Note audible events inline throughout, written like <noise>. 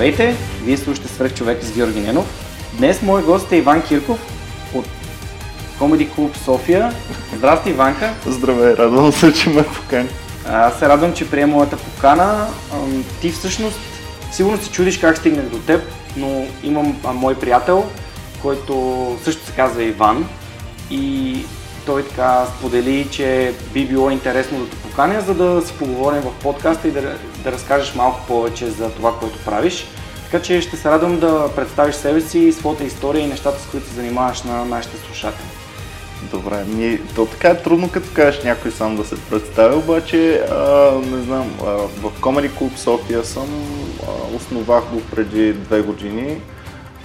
Здравейте! Вие слушате Свръх човек с Георги Ненов. Днес мой гост е Иван Кирков от Comedy Club София. Здрасти, Иванка! Здравей, радвам се, че ме покани. Аз се радвам, че приема моята покана. Ти всъщност сигурно се чудиш как стигнах до теб, но имам а, мой приятел, който също се казва Иван и той така сподели, че би било интересно да поканя, за да си поговорим в подкаста и да, да разкажеш малко повече за това, което правиш. Така че ще се радвам да представиш себе си, своята история и нещата, с които се занимаваш на нашите слушатели. Добре, ми, то така е трудно като кажеш някой сам да се представя, обаче а, не знам, а, в Comedy Club София съм, а, основах го преди две години.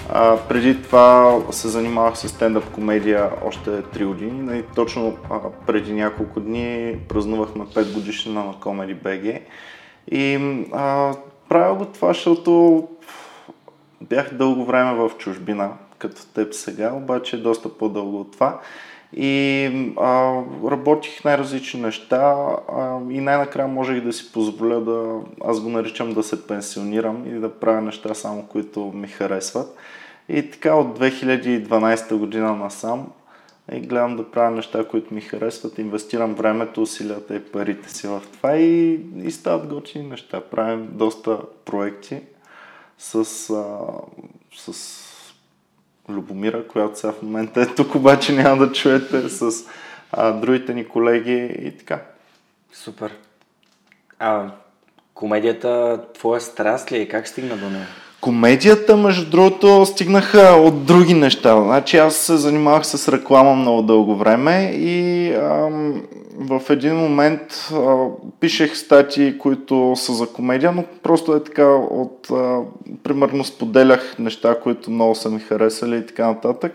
А, преди това се занимавах с стендъп комедия още 3 години. И точно а, преди няколко дни празнувахме 5 годишнина на Comedy BG. И а, правя го това, защото бях дълго време в чужбина, като теб сега, обаче доста по-дълго от това. И а, работих най-различни неща а, и най-накрая можех да си позволя да, аз го наричам да се пенсионирам и да правя неща само, които ми харесват. И така от 2012 година насам и гледам да правя неща, които ми харесват, инвестирам времето, усилията и парите си в това и, и стават готини неща. Правим доста проекти с, а, с Любомира, която сега в момента е тук, обаче няма да чуете с а, другите ни колеги и така. Супер. А комедията твоя страст ли е? Как стигна до нея? Комедията, между другото, стигнаха от други неща. Значи аз се занимавах с реклама много дълго време и ам, в един момент а, пишех статии, които са за комедия, но просто е така от... А, примерно споделях неща, които много са ми харесали и така нататък.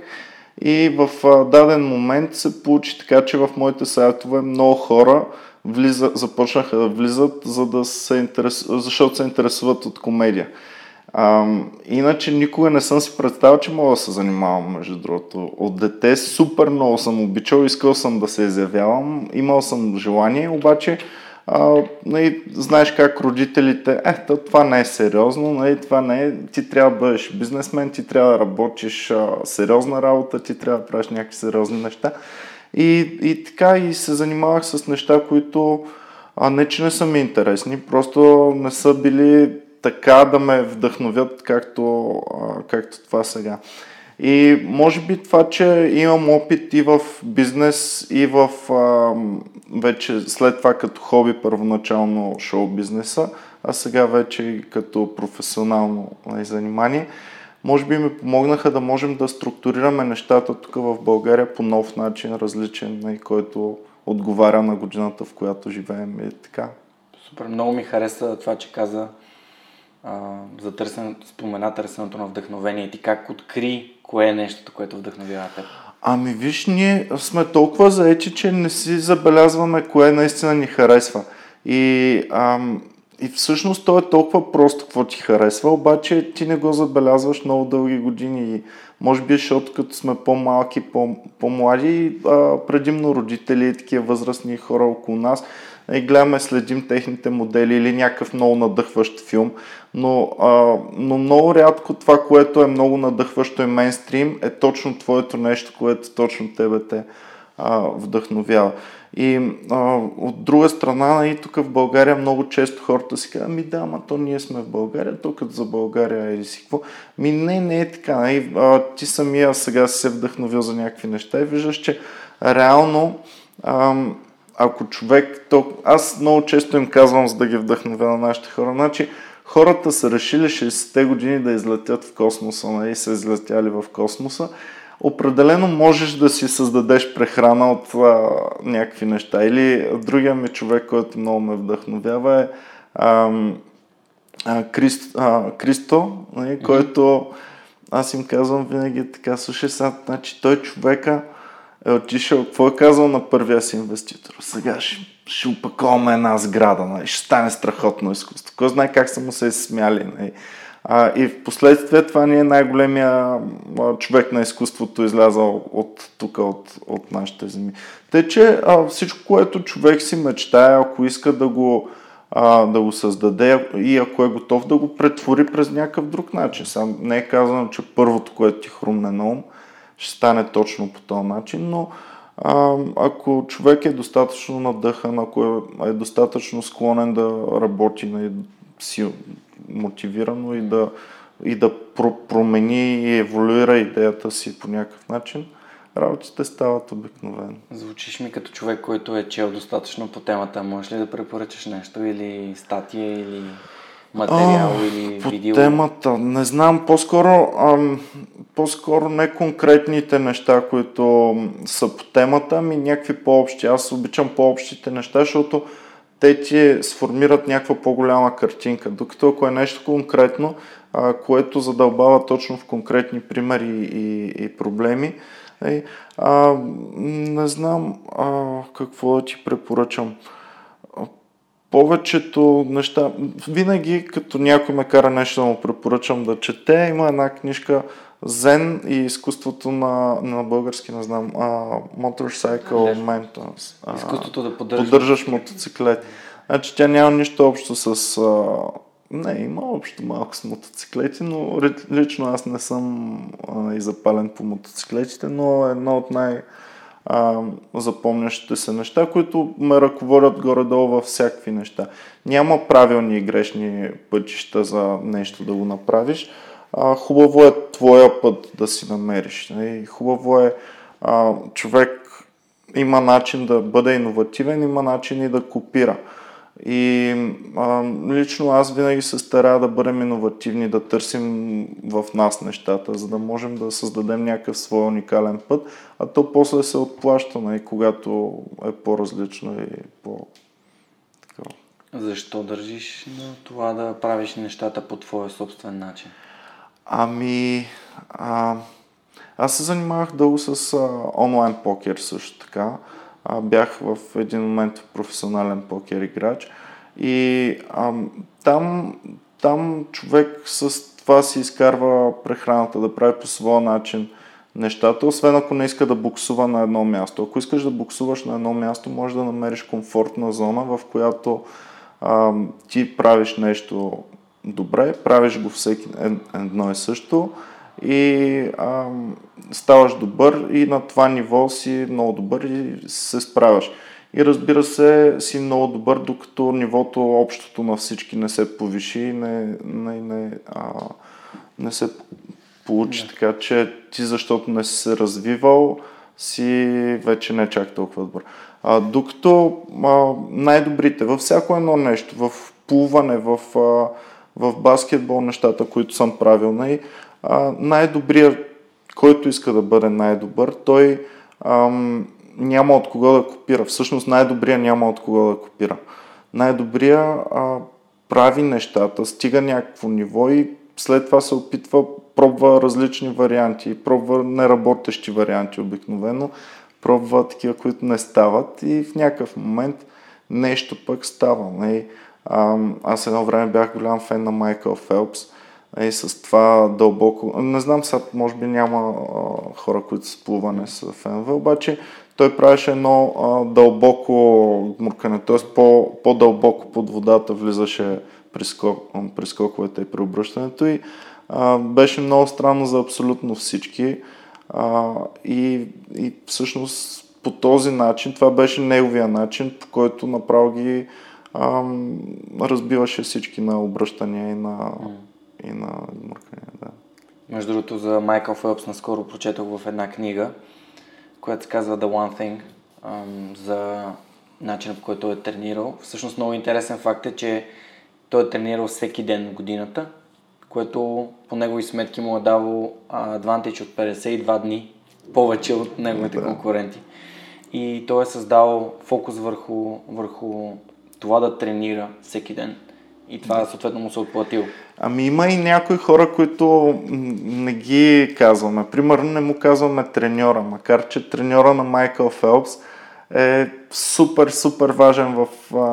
И в а, даден момент се получи така, че в моите сайтове много хора влиза, започнаха да влизат, за да се интерес... защото се интересуват от комедия. А, иначе никога не съм си представил, че мога да се занимавам, между другото. От дете супер много съм обичал, искал съм да се изявявам, имал съм желание, обаче а, нали, знаеш как родителите, е, това не е сериозно, нали, това не е, ти трябва да бъдеш бизнесмен, ти трябва да работиш а, сериозна работа, ти трябва да правиш някакви сериозни неща. И, и така и се занимавах с неща, които а, не че не са ми интересни, просто не са били така да ме вдъхновят, както, както това сега. И може би това, че имам опит и в бизнес, и в а, вече след това като хоби първоначално шоу бизнеса, а сега вече и като професионално нали, занимание, може би ми помогнаха да можем да структурираме нещата тук в България по нов начин, различен, нали, който отговаря на годината, в която живеем и така. Супер, много ми хареса това, че каза за търсен, спомена търсенето на вдъхновение. Ти как откри кое е нещото, което вдъхновява теб? Ами виж, ние сме толкова заети, че не си забелязваме кое наистина ни харесва. И, ам, и всъщност то е толкова просто какво ти харесва, обаче ти не го забелязваш много дълги години. И може би, защото като сме по-малки, по- по-млади, а, предимно родители и такива възрастни хора около нас, и гледаме, следим техните модели или някакъв много надъхващ филм, но, а, но много рядко това, което е много надъхващо и мейнстрим, е точно твоето нещо, което точно тебе те а, вдъхновява. И а, от друга страна, и тук в България много често хората си казват, ми да, ама то ние сме в България, като за България или си какво. Ми не, не е така. И, а, ти самия сега се вдъхновил за някакви неща и виждаш, че реално а, ако човек, то аз много често им казвам, за да ги вдъхновя на нашите хора, значи хората са решили 60-те години да излетят в космоса, нали, са излетяли в космоса. Определено можеш да си създадеш прехрана от а, някакви неща. Или другия ми човек, който много ме вдъхновява е а, а, Крист, а, Кристо, нали, който аз им казвам винаги така, слушай сега, значи той човека е отишъл, какво е казал на първия си инвеститор? Сега ще, ще упаковаме една сграда, нали, ще стане страхотно изкуство. Кой знае как са му се смяли. Нали. А, и в последствие това ни е най-големия човек на изкуството, излязал от тук, от, от нашите земи. Тъй, че а, всичко, което човек си мечтае, ако иска да го, а, да го създаде и ако е готов да го претвори през някакъв друг начин. Сам не е казано, че първото, което ти хрумне на ум, ще стане точно по този начин, но а, ако човек е достатъчно надъхан, ако е, е достатъчно склонен да работи на си мотивирано и да, и да про- промени и еволюира идеята си по някакъв начин, работите стават обикновено. Звучиш ми като човек, който е чел достатъчно по темата. Можеш ли да препоръчаш нещо или статия или материал а, или по видео? темата, не знам, по-скоро, ам, по-скоро не конкретните неща, които са по темата, ами някакви по-общи. Аз обичам по-общите неща, защото те ти сформират някаква по-голяма картинка. Докато ако е нещо конкретно, а, което задълбава точно в конкретни примери и, и проблеми, а, не знам а, какво да ти препоръчам. Повечето неща, винаги като някой ме кара нещо да му препоръчам да чете, има една книжка Зен и изкуството на, на български, не знам, uh, Motorcycle Maintenance. Uh, изкуството да поддържаш, поддържаш мотоциклет. Значи тя няма нищо общо с... Uh, не, има общо малко с мотоциклети, но лично аз не съм uh, и запален по мотоциклетите, но е едно от най- запомнящите се неща, които ме ръководят горе-долу във всякакви неща. Няма правилни и грешни пътища за нещо да го направиш а, хубаво е твоя път да си намериш. И хубаво е а, човек има начин да бъде иновативен, има начин и да копира. И а, лично аз винаги се старая да бъдем иновативни, да търсим в нас нещата, за да можем да създадем някакъв свой уникален път, а то после се отплаща, и нали, когато е по-различно и по... Защо държиш на това да правиш нещата по твоя собствен начин? Ами, а, аз се занимавах дълго с а, онлайн покер също така. А, бях в един момент професионален покер играч и а, там, там човек с това си изкарва прехраната, да прави по своя начин нещата, освен ако не иска да буксува на едно място. Ако искаш да буксуваш на едно място, може да намериш комфортна зона, в която а, ти правиш нещо добре, правиш го всеки едно и също и а, ставаш добър и на това ниво си много добър и се справяш. И разбира се, си много добър, докато нивото общото на всички не се повиши и не, не, не, а, не се получи. Да. Така че ти, защото не си се развивал, си вече не е чак толкова добър. А, докато а, най-добрите във всяко едно нещо, в плуване, в а, в баскетбол нещата, които съм правил. Най- най-добрият, който иска да бъде най-добър, той ам, няма от кого да копира. Всъщност най-добрият няма от кого да копира. Най-добрият а, прави нещата, стига някакво ниво и след това се опитва, пробва различни варианти, пробва неработещи варианти обикновено, пробва такива, които не стават и в някакъв момент нещо пък става. Не? Нали? аз едно време бях голям фен на Майкъл Фелпс и с това дълбоко... Не знам сега, може би няма а, хора, които с плуване са фенове, обаче той правеше едно а, дълбоко гмуркане, т.е. По, по-дълбоко под водата влизаше при, скок, при скоковете и при обръщането и а, беше много странно за абсолютно всички а, и, и всъщност по този начин, това беше неговия начин, по който направо ги ам, разбиваше всички на обръщания и на, mm. И на мъркания. Да. Между другото, за Майкъл Фелпс наскоро прочетох в една книга, която се казва The One Thing, ам, за начина по който е тренирал. Всъщност много интересен факт е, че той е тренирал всеки ден в годината, което по негови сметки му е давал адвантич от 52 дни повече от неговите да. конкуренти. И той е създал фокус върху, върху това да тренира всеки ден. И това съответно му се отплатил. Ами има и някои хора, които не ги казваме. Примерно не му казваме треньора, макар че треньора на Майкъл Фелпс е супер, супер важен в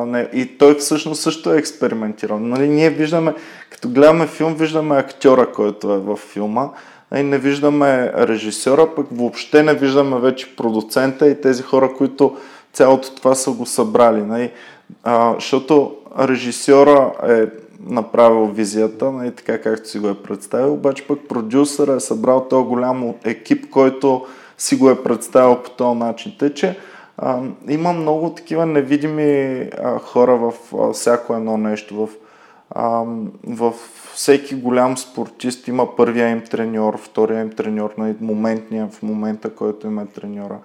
не, и той всъщност също е експериментирал. Нали, ние виждаме, като гледаме филм, виждаме актьора, който е в филма, и не виждаме режисьора, пък въобще не виждаме вече продуцента и тези хора, които цялото това са го събрали. Нали? А, защото режисьора е направил визията, нали, така както си го е представил, обаче пък продюсъра е събрал този голям екип, който си го е представил по този начин. Те, че а, има много такива невидими а, хора в а, всяко едно нещо. В, а, в всеки голям спортист има първия им треньор, втория им треньор, на моментния в момента, който има треньора.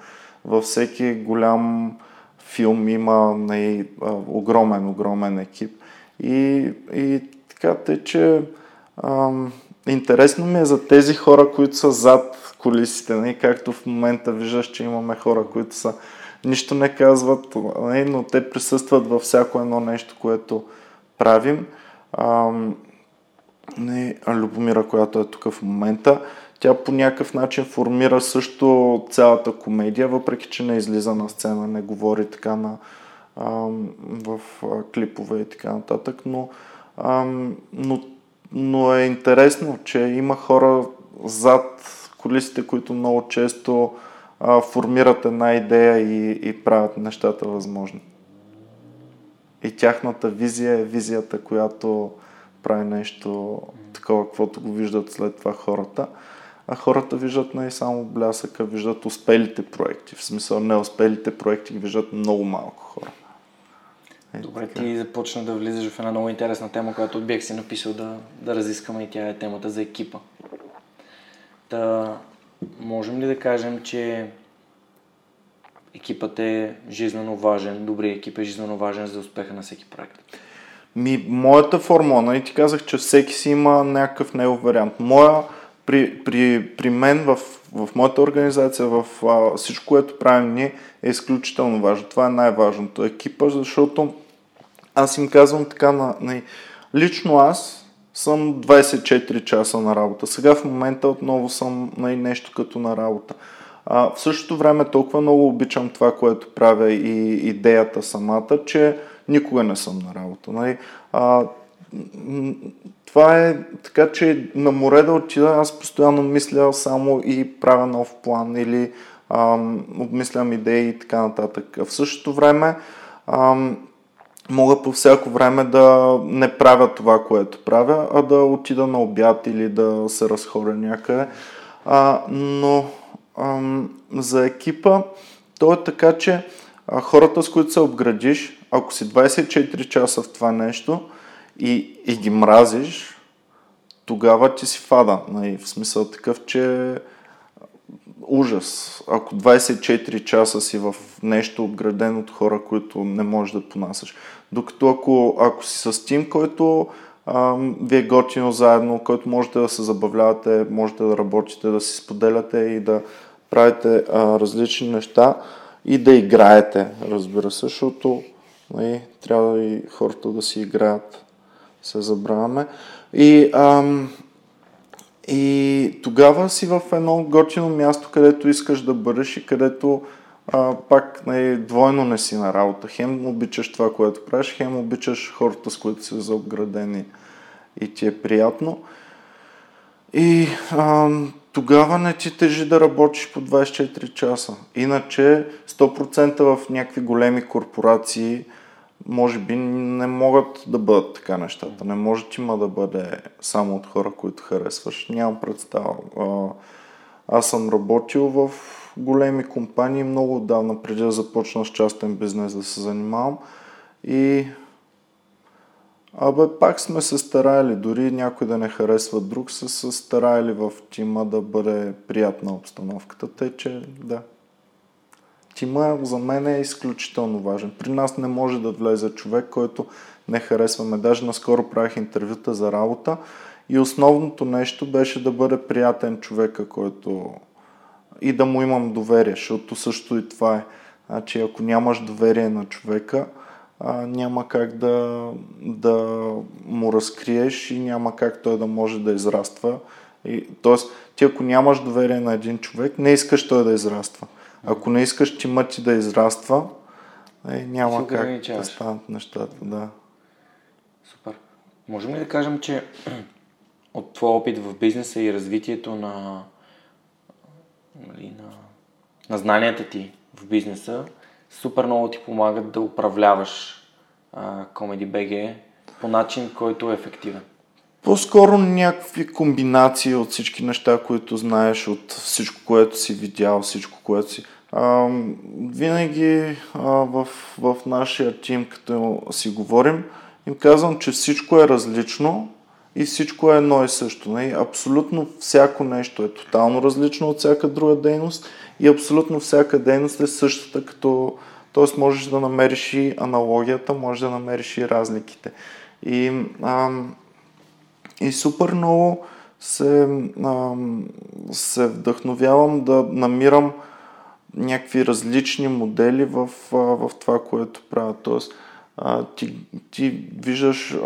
Във всеки голям филм има най- огромен, огромен екип. И, и така те, че ам, интересно ми е за тези хора, които са зад колисите, не? както в момента виждаш, че имаме хора, които са нищо не казват, не? но те присъстват във всяко едно нещо, което правим. Ам, не, Любомира, която е тук в момента, тя по някакъв начин формира също цялата комедия, въпреки че не излиза на сцена, не говори така на, в клипове и така нататък, но, но, но е интересно, че има хора зад колисите, които много често формират една идея и, и правят нещата възможни. И тяхната визия е визията, която прави нещо такова, каквото го виждат след това хората. А хората виждат не само блясъка, виждат успелите проекти. В смисъл не успелите проекти виждат много малко хора. Е, Добре, така. ти започна да влизаш в една много интересна тема, която бях си написал да, да разискаме и тя е темата за екипа. Та, можем ли да кажем, че екипът е жизненно важен, добрият екип е жизненно важен за успеха на всеки проект? Ми, моята формула, нали ти казах, че всеки си има някакъв негов вариант. Моя, при, при, при мен в, в моята организация, в а, всичко, което правим ние, е изключително важно. Това е най-важното. Екипа, защото аз им казвам така, на, на, лично аз съм 24 часа на работа. Сега в момента отново съм на нещо като на работа. А, в същото време толкова много обичам това, което правя и идеята самата, че никога не съм на работа. Нали? А, това е така, че на море да отида, аз постоянно мисля само и правя нов план или ам, обмислям идеи и така нататък. В същото време ам, мога по всяко време да не правя това, което правя, а да отида на обяд или да се разходя някъде. А, но ам, за екипа то е така, че а, хората, с които се обградиш, ако си 24 часа в това нещо и, и ги мразиш, тогава ти си фада. Нали? В смисъл такъв, че ужас. Ако 24 часа си в нещо обградено от хора, които не можеш да понасяш. Докато ако, ако си с тим, който а, ви е готино заедно, който можете да се забавлявате, можете да работите, да си споделяте и да правите а, различни неща и да играете, разбира се, защото и трябва и хората да си играят, се забравяме. И, ам, и тогава си в едно готино място, където искаш да бъдеш и където а, пак не, двойно не си на работа. Хем обичаш това, което правиш, хем обичаш хората, с които си заобградени и ти е приятно. И ам, тогава не ти тежи да работиш по 24 часа. Иначе 100% в някакви големи корпорации може би не могат да бъдат така нещата. Не може има да бъде само от хора, които харесваш. Нямам представа. Аз съм работил в големи компании много отдавна, преди да започна с частен бизнес да се занимавам. И Абе, пак сме се старали, дори някой да не харесва друг, са се старали в тима да бъде приятна обстановката, тъй че да. Тима за мен е изключително важен. При нас не може да влезе човек, който не харесваме. Даже наскоро правих интервюта за работа и основното нещо беше да бъде приятен човека, който и да му имам доверие, защото също и това е. Значи, ако нямаш доверие на човека, а, няма как да, да му разкриеш и няма как той да може да израства. И, тоест, ти ако нямаш доверие на един човек, не искаш той да израства. Ако не искаш ти мъти да израства, е, няма как да станат нещата. Да. Супер. Можем ли да кажем, че <clears throat> от твой опит в бизнеса и развитието на, нали, на, на знанията ти в бизнеса, супер много ти помагат да управляваш а, Comedy BG по начин, който е ефективен? По-скоро някакви комбинации от всички неща, които знаеш, от всичко, което си видял, всичко, което си... А, винаги а, в, в нашия тим, като си говорим, им казвам, че всичко е различно и всичко е едно и също. Не? Абсолютно всяко нещо е тотално различно от всяка друга дейност и абсолютно всяка дейност е същата като... Тоест можеш да намериш и аналогията, можеш да намериш и разликите. И, ам, и супер много се, ам, се вдъхновявам да намирам някакви различни модели в, в това, което правя. Тоест, а, ти, ти виждаш,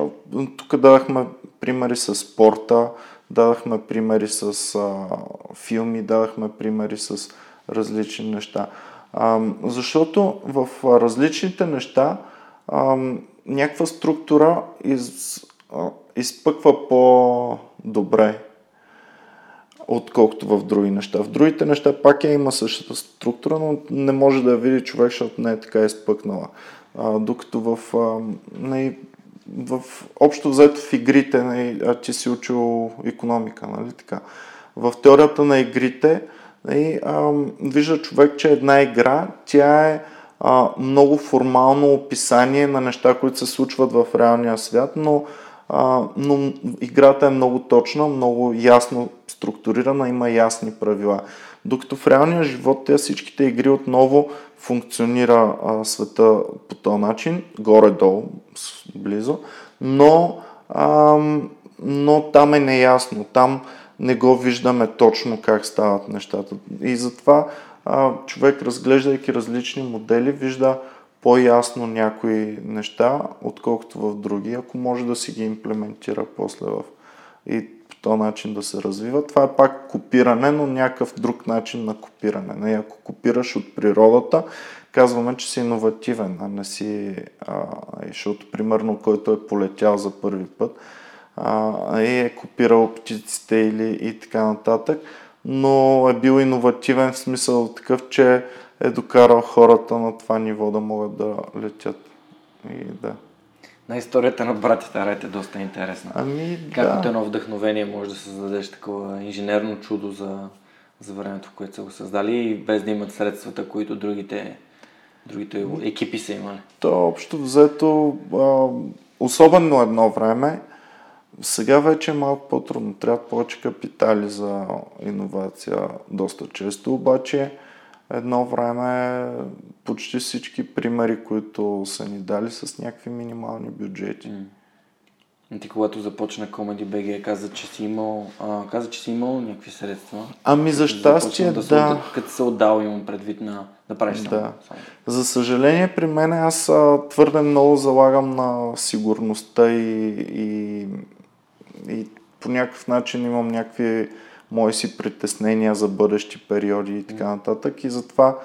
тук дадахме примери с спорта, дадахме примери с а, филми, дадахме примери с различни неща. А, защото в различните неща а, някаква структура из, а, изпъква по-добре, отколкото в други неща. В другите неща пак е има същата структура, но не може да я види човек, защото не е така изпъкнала. А, докато в, а, не, в общо взето в игрите, не, а ти си учил економика, нали така. В теорията на игрите и, а, вижда човек, че една игра, тя е а, много формално описание на неща, които се случват в реалния свят, но, но играта е много точна, много ясно структурирана, има ясни правила. Докато в реалния живот те всичките игри отново функционира а, света по този начин, горе-долу, близо, но, а, но там е неясно, там не го виждаме точно как стават нещата. И затова а, човек, разглеждайки различни модели, вижда по-ясно някои неща, отколкото в други, ако може да си ги имплементира после в и по този начин да се развива. Това е пак копиране, но някакъв друг начин на копиране. Не, ако копираш от природата, казваме, че си иновативен, а не си... А, защото, примерно, който е полетял за първи път, а, е копирал птиците или и така нататък, но е бил иновативен в смисъл такъв, че е докарал хората на това ниво да могат да летят. И да. На историята на братята Райт е доста интересна. Ами, как да. от едно вдъхновение може да създадеш такова инженерно чудо за, за времето, в което са го създали и без да имат средствата, които другите, другите екипи са имали. То общо взето, а, особено едно време, сега вече е малко по-трудно. Трябва повече капитали за иновация доста често, обаче едно време почти всички примери, които са ни дали с някакви минимални бюджети. Mm. Ти когато започна Comedy BG каза, че си имал, а, каза, че си имал някакви средства. Ами за щастие, да. да. Като се отдал имам предвид на да правиш само. Да. Само. За съжаление при мен аз а, твърде много залагам на сигурността и, и, и по някакъв начин имам някакви мои си притеснения за бъдещи периоди и така нататък. И затова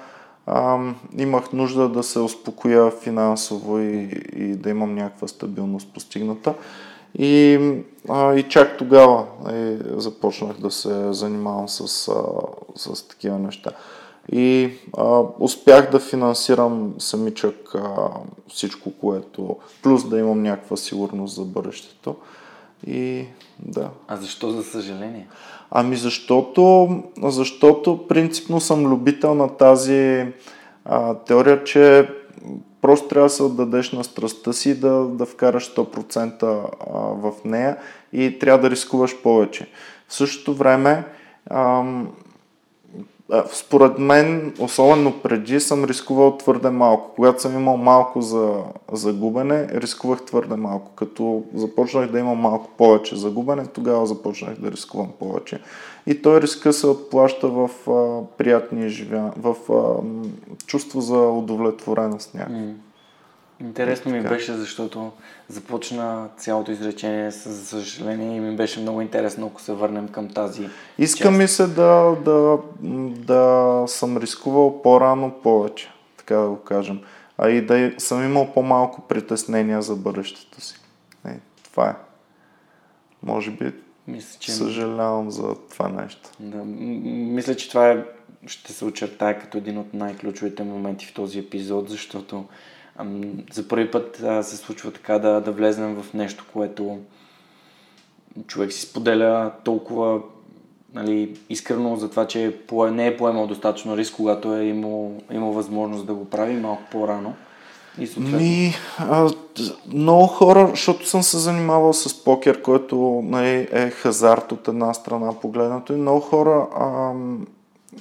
а, имах нужда да се успокоя финансово и, и да имам някаква стабилност постигната. И, а, и чак тогава е, започнах да се занимавам с, а, с такива неща. И а, успях да финансирам самичък а, всичко, което, плюс да имам някаква сигурност за бъдещето. И да. А защо за съжаление? Ами защото, защото принципно съм любител на тази а, теория, че просто трябва да се отдадеш на страстта си, да, да вкараш 100% а, в нея и трябва да рискуваш повече. В същото време, ам, според мен, особено преди, съм рискувал твърде малко. Когато съм имал малко за, за рискувах твърде малко. Като започнах да имам малко повече за губене, тогава започнах да рискувам повече. И той риска се отплаща в а, приятни живя, в а, чувство за удовлетвореност някакво. Интересно ми беше, защото започна цялото изречение с съжаление и ми беше много интересно, ако се върнем към тази Иска част. ми се да, да, да съм рискувал по-рано повече, така да го кажем. А и да съм имал по-малко притеснения за бъдещето си. Не, това е. Може би мисля, че... съжалявам за това нещо. Да, мисля, че това е, ще се очертае като един от най-ключовите моменти в този епизод, защото за първи път се случва така да, да влезем в нещо, което човек си споделя толкова нали, искрено за това, че не е поемал достатъчно риск, когато е имал, имал възможност да го прави малко по-рано. И Ми, а, много хора, защото съм се занимавал с покер, който нали, е хазарт от една страна погледнато и много хора а,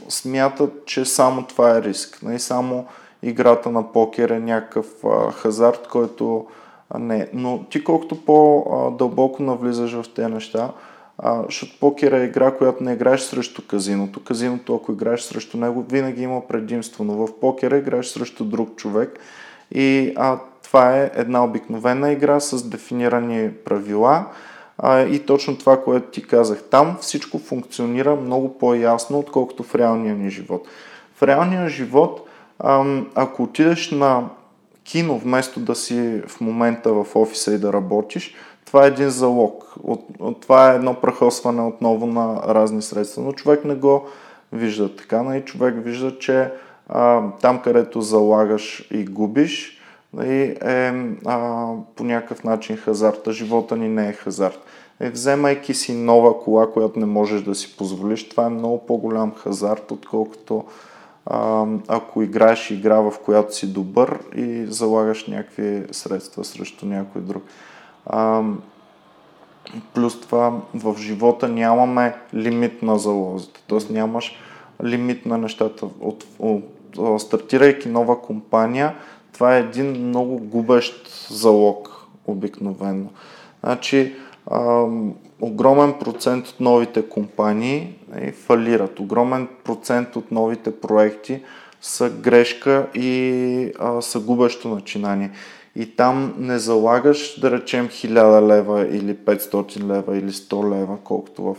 смятат, че само това е риск. Нали, само играта на покер е някакъв а, хазарт, който а, не. Но ти колкото по-дълбоко навлизаш в тези неща, а, защото покер е игра, която не играеш срещу казиното. Казиното, ако играеш срещу него, винаги има предимство, но в покера играеш срещу друг човек. И а, това е една обикновена игра с дефинирани правила. А, и точно това, което ти казах. Там всичко функционира много по-ясно, отколкото в реалния ни живот. В реалния живот ако отидеш на кино, вместо да си в момента в офиса и да работиш, това е един залог. От, от, това е едно прахосване отново на разни средства. Но човек не го вижда така. Нали? човек вижда, че а, там, където залагаш и губиш, нали, е а, по някакъв начин хазарта. Живота ни не е хазарт. Е, вземайки си нова кола, която не можеш да си позволиш, това е много по-голям хазарт, отколкото ако играеш игра, в която си добър и залагаш някакви средства срещу някой друг. Плюс това в живота нямаме лимит на залозите, т.е. нямаш лимит на нещата. От, от, от, стартирайки нова компания, това е един много губещ залог обикновено. Значи, а, огромен процент от новите компании е, фалират. Огромен процент от новите проекти са грешка и а, са губещо начинание. И там не залагаш, да речем, 1000 лева или 500 лева или 100 лева, колкото в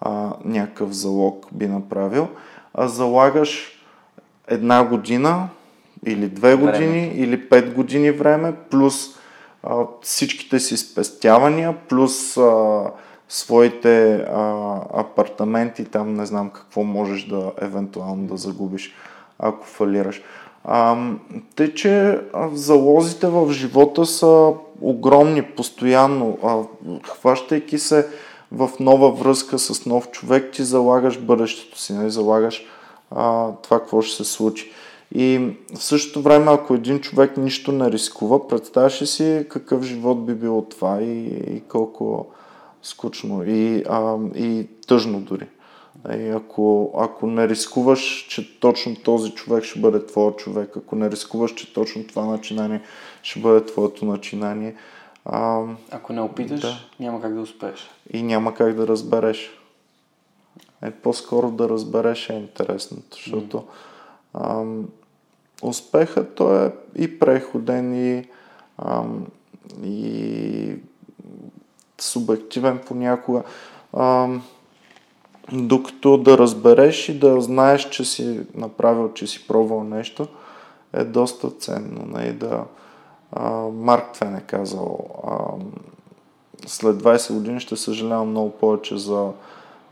а, някакъв залог би направил, а залагаш една година или две години време. или пет години време, плюс а, всичките си спестявания, плюс а, своите а, апартаменти, там не знам какво можеш да евентуално да загубиш, ако фалираш. А, те, че залозите в живота са огромни, постоянно. А, хващайки се в нова връзка с нов човек, ти залагаш бъдещето си, не нали? залагаш а, това какво ще се случи. И в същото време, ако един човек нищо не рискува, представяш ли си какъв живот би било това и, и колко скучно и, а, и тъжно дори. И ако, ако не рискуваш, че точно този човек ще бъде твой човек, ако не рискуваш, че точно това начинание ще бъде твоето начинание. А, ако не опиташ, да. няма как да успееш. И няма как да разбереш. Е, по-скоро да разбереш е интересното, защото mm. а, успехът той е и преходен, и, а, и субективен понякога. А, докато да разбереш и да знаеш, че си направил, че си пробвал нещо, е доста ценно. Не? Да, а, Марк Твен е казал, а, след 20 години ще съжалявам много повече за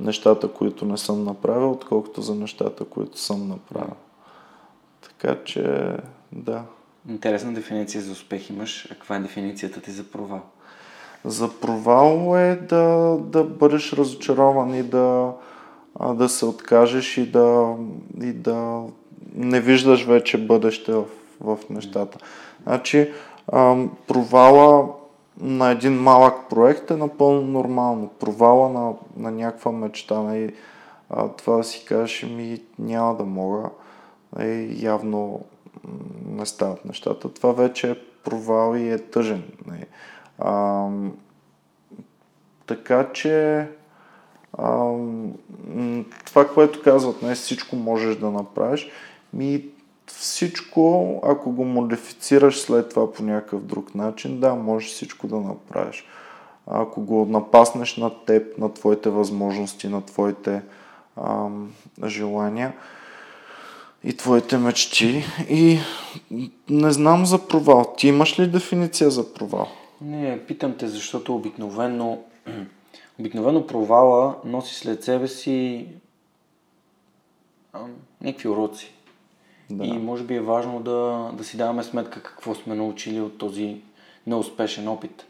нещата, които не съм направил, отколкото за нещата, които съм направил. Така че, да. Интересна дефиниция за успех имаш. А каква е дефиницията ти за провал? За провал е да, да бъдеш разочарован и да, да се откажеш и да, и да не виждаш вече бъдеще в, в нещата. Значи, провала на един малък проект е напълно нормално. Провала на, на някаква мечта, нали, а, това си кажеш, ми няма да мога, е, явно не стават нещата. Това вече е провал и е тъжен. Нали. А, така че а, това, което казват, не всичко можеш да направиш, ми всичко, ако го модифицираш след това по някакъв друг начин, да, можеш всичко да направиш. Ако го напаснеш на теб, на твоите възможности, на твоите ам, желания и твоите мечти. И не знам за провал. Ти имаш ли дефиниция за провал? Не, питам те, защото обикновено, <clears throat> обикновено провала носи след себе си ам, някакви уроци. Да. И може би е важно да, да си даваме сметка какво сме научили от този неуспешен опит.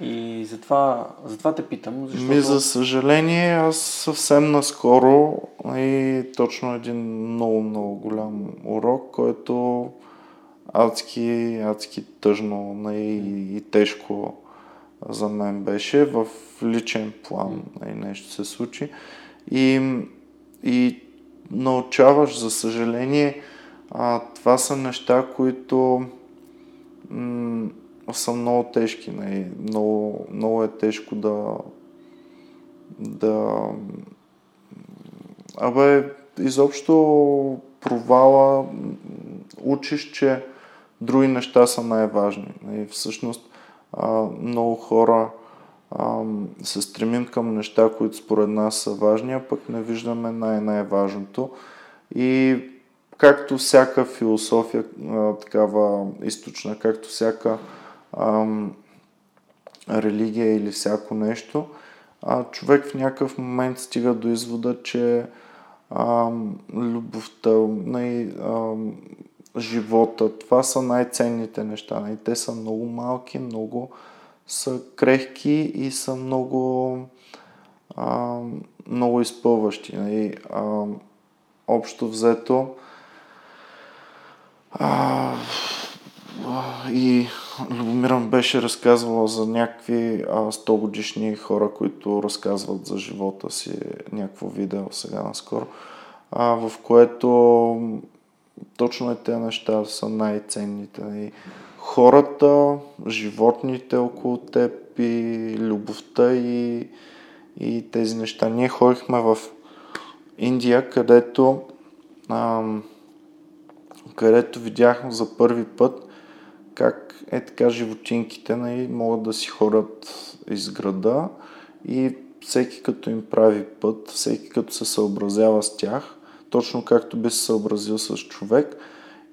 И затова, затова те питам. Защото... Ми, за съжаление, аз съвсем наскоро и точно един много, много голям урок, който адски, адски тъжно и, и тежко за мен беше. В личен план и нещо се случи. И, и научаваш, за съжаление, а, това са неща, които м- са много тежки. Нали? Много, много е тежко да да Абе, изобщо провала учиш, че други неща са най-важни. И всъщност много хора се стремим към неща, които според нас са важни, а пък не виждаме най-най-важното. И както всяка философия, такава източна, както всяка религия или всяко нещо, човек в някакъв момент стига до извода, че любовта, най- живота, това са най-ценните неща. Най- те са много малки, много са крехки и са много, ам, много изпълващи. Най- ам, общо взето, а, и Любомиран беше разказвала за някакви а, 100 годишни хора, които разказват за живота си някакво видео сега наскоро, а, в което точно е тези неща са най-ценните. И хората, животните около теб и любовта и, и тези неща. Ние ходихме в Индия, където ам, където видяхме за първи път как е така животинките нали, могат да си ходят из града и всеки като им прави път, всеки като се съобразява с тях, точно както би се съобразил с човек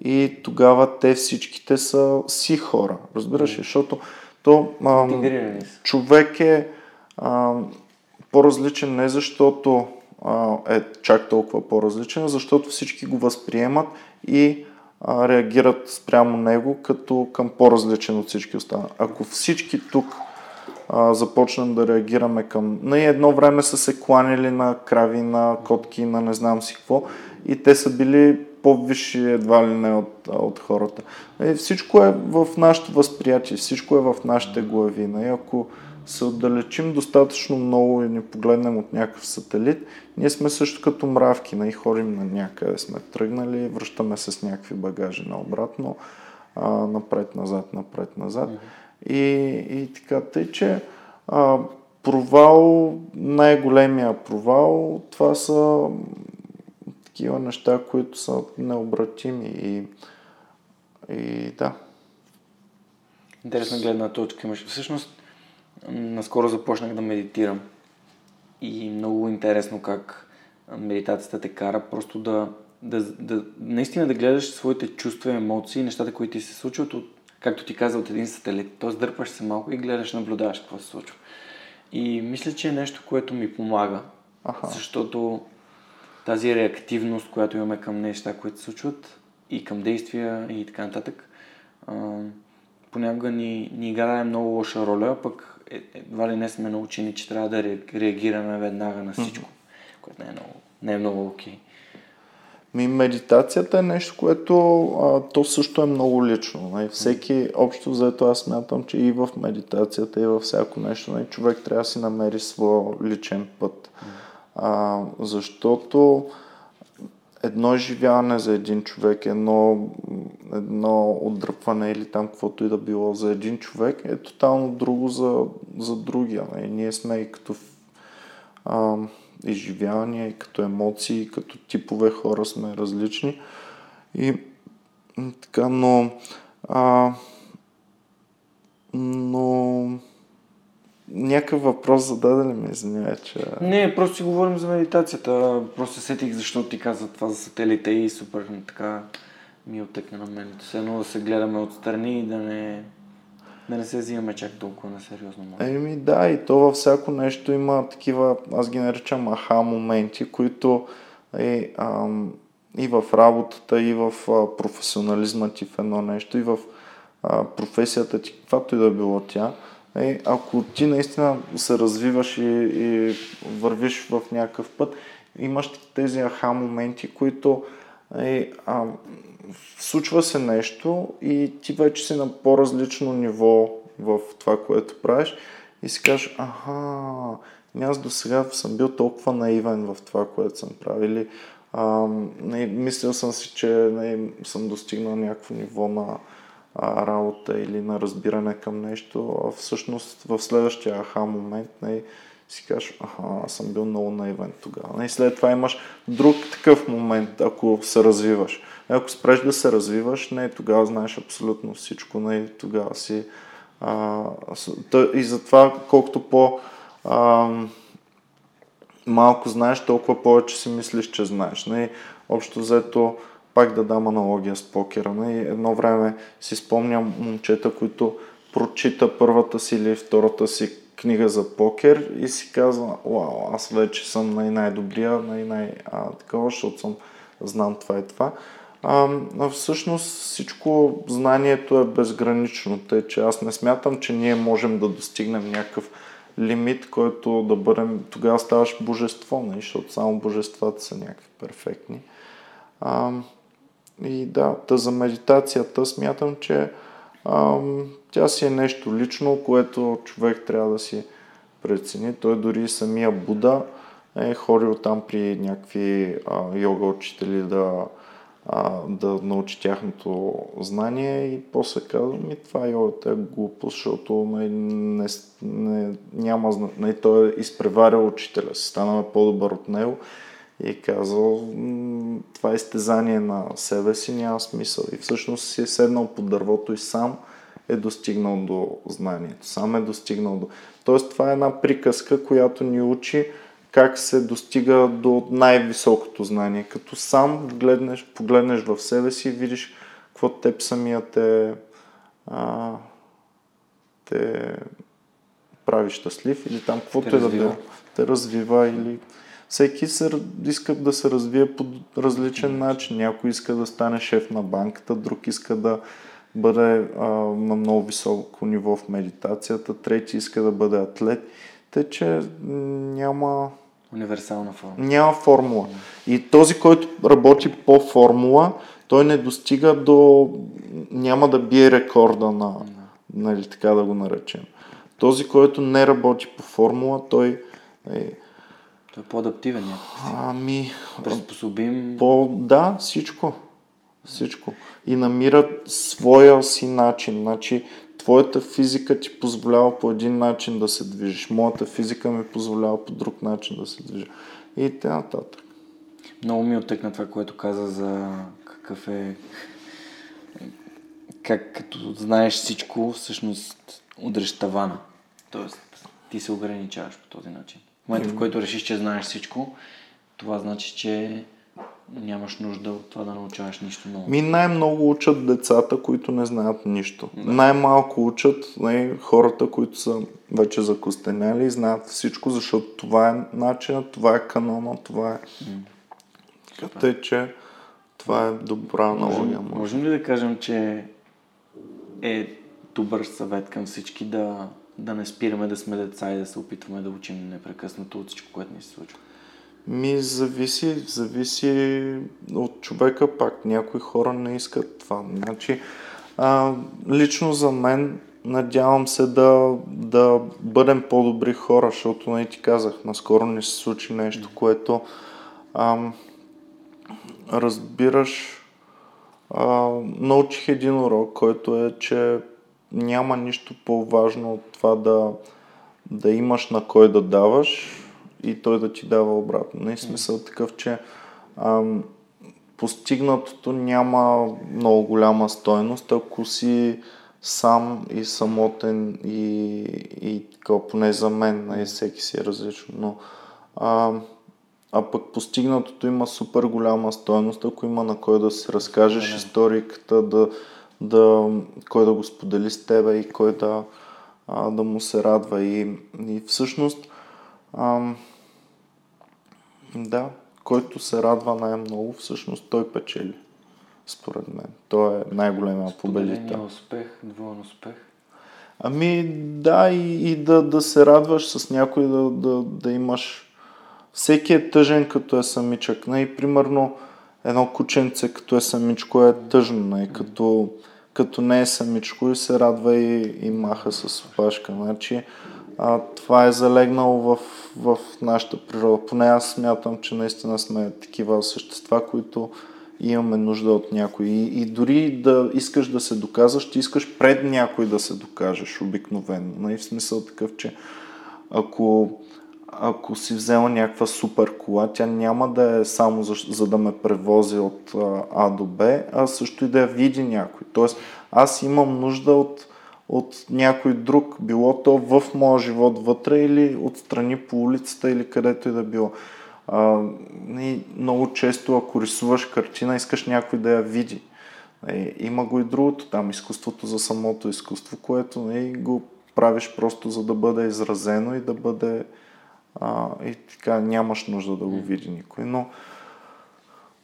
и тогава те всичките са си хора, разбираш ли? Защото то, а, човек е а, по-различен не защото а, е чак толкова по-различен, защото всички го възприемат и а, реагират спрямо него като към по-различен от всички останали. Ако всички тук а, започнем да реагираме към... На едно време са се кланили на крави, на котки, на не знам си какво и те са били по-висши едва ли не от, от хората. И всичко е в нашето възприятие, всичко е в нашите глави. И ако се отдалечим достатъчно много и ни погледнем от някакъв сателит, ние сме също като мравки, и ходим на някъде сме тръгнали, връщаме се с някакви багажи наобратно, а, напред-назад, напред-назад. Mm-hmm. И, и така, тъй, че а, провал, най-големия провал, това са такива неща, които са необратими и, и да. Интересна гледна точка имаш. Всъщност, наскоро започнах да медитирам. И много интересно как медитацията те кара просто да, да, да наистина да гледаш своите чувства емоции, нещата, които ти се случват от, както ти каза, от един сателит. Тоест дърпаш се малко и гледаш, наблюдаваш какво се случва. И мисля, че е нещо, което ми помага. Аха. Защото тази реактивност, която имаме към неща, които се случват и към действия и така нататък, понякога ни, ни играе много лоша роля, пък е, едва ли не сме научени, че трябва да реагираме веднага на всичко, mm-hmm. което не е много, не е много окей. Okay. Ми, медитацията е нещо, което а, то също е много лично. Не? Нали? Всеки, общо взето, аз смятам, че и в медитацията, и във всяко нещо, не? Нали, човек трябва да си намери своя личен път. А, защото едно изживяване за един човек, едно, едно отдръпване или там каквото и да било за един човек е тотално друго за, за другия. Не? Нали? Ние сме и като а, изживявания, и като емоции, и като типове хора сме различни. И така, но... А, но... Някакъв въпрос зададе ли ми, извиняй, че... Не, просто си говорим за медитацията. Просто сетих защо ти каза това за сателите и супер така ми отекна на мен. Все едно да се гледаме отстрани и да не да не се взимаме чак толкова на сериозно. Еми да, и то във всяко нещо има такива, аз ги наричам аха моменти, които е, ам, и в работата, и в а, професионализма ти в едно нещо, и в а, професията ти, каквато и да било тя. Е, ако ти наистина се развиваш и, и вървиш в някакъв път, имаш тези аха моменти, които е, а, случва се нещо и ти вече си на по-различно ниво в това, което правиш и си кажеш, аха, аз до сега съм бил толкова наивен в това, което съм правил. Мислил съм си, че не, съм достигнал някакво ниво на а, работа или на разбиране към нещо, а всъщност в следващия аха момент не, си кажеш, аха, съм бил много наивен тогава. И след това имаш друг такъв момент, ако се развиваш. Ако спреш да се развиваш, не, тогава знаеш абсолютно всичко, не, тогава си... А, и затова, колкото по... А, малко знаеш, толкова повече си мислиш, че знаеш. Не? Общо взето, пак да дам аналогия с покера. Не? Едно време си спомням момчета, които прочита първата си или втората си книга за покер и си казва, вау, аз вече съм най-най-добрия, най-най-такова, защото съм знам това и това. А, всъщност всичко знанието е безгранично, тъй че аз не смятам, че ние можем да достигнем някакъв лимит, който да бъдем, тогава ставаш божество, не? защото само божествата са някакви перфектни. А, и да, та за медитацията смятам, че а, тя си е нещо лично, което човек трябва да си прецени. Той дори самия Буда е ходил там при някакви а, йога учители да а, да научи тяхното знание и после казва ми това е глупост, защото не, не, не, няма не, той е изпреварил учителя. Си, станаме по-добър от него и е казал това е изтезание на себе си, няма смисъл. И всъщност си е седнал под дървото и сам е достигнал до знанието, сам е достигнал до... Тоест това е една приказка, която ни учи как се достига до най-високото знание. Като сам гледнеш, погледнеш в себе си и видиш какво теб самия те, а, те прави щастлив или там каквото е да било. Те развива или всеки се, иска да се развие по различен начин. Някой иска да стане шеф на банката, друг иска да бъде а, на много високо ниво в медитацията, трети иска да бъде атлет. Те, че няма Универсална формула. Няма формула. И този, който работи по формула, той не достига до... няма да бие рекорда на... Нали, така да го наречем. Този, който не работи по формула, той е... Той е по-адаптивен. Ами... Приспособим... По... Да, всичко. Всичко. И намира своя си начин. Значи, твоята физика ти позволява по един начин да се движиш, моята физика ми позволява по друг начин да се движа. И т.н. нататък. Много ми отекна това, което каза за какъв е... Как като знаеш всичко, всъщност удреш тавана. Тоест, ти се ограничаваш по този начин. В момента, в който решиш, че знаеш всичко, това значи, че нямаш нужда от това да научаваш нищо ново. Ми най-много учат децата, които не знаят нищо. Да. Най-малко учат не, хората, които са вече закостеняли и знаят всичко, защото това е начинът, това е канона, това е... М- Тъй, че това е добра аналогия. Можем, можем ли да кажем, че е добър съвет към всички да, да не спираме да сме деца и да се опитваме да учим непрекъснато от всичко, което ни се случва? Ми зависи, зависи от човека пак. Някои хора не искат това. Значи, а, лично за мен надявам се да, да бъдем по-добри хора, защото не ти казах, наскоро ни се случи нещо, което ам, разбираш, а, научих един урок, който е, че няма нищо по-важно от това да, да имаш на кой да даваш и той да ти дава обратно. Не е смисъл такъв, че ам, постигнатото няма много голяма стойност, ако си сам и самотен и, и така, поне за мен, и всеки си е различно, но а, а пък постигнатото има супер голяма стоеност, ако има на кой да си разкажеш да, историката, да, да, кой да го сподели с тебе и кой да, а, да му се радва. И, и всъщност, а, да, който се радва най-много, всъщност той печели. Според мен. Той е най-големия победител. успех, двоен успех. Ами да, и, и да, да се радваш с някой, да, да, да имаш всеки е тъжен като е самичък. Не? И примерно едно кученце като е самичко е тъжно. Не? Като, като не е самичко и се радва и, и маха с опашка. Значи, а, това е залегнало в, в нашата природа. Поне аз смятам, че наистина сме такива същества, които имаме нужда от някой. И, и дори да искаш да се доказваш, ти искаш пред някой да се докажеш обикновено. Нали? В смисъл такъв, че ако ако си взема някаква супер кола, тя няма да е само за, за да ме превози от А до Б, а също и да я види някой. Тоест, аз имам нужда от, от някой друг, било то в моя живот вътре или отстрани по улицата или където и да било. А, и много често, ако рисуваш картина, искаш някой да я види. И, има го и другото там, изкуството за самото изкуство, което и го правиш просто за да бъде изразено и да бъде а, и така нямаш нужда да го види никой. Но,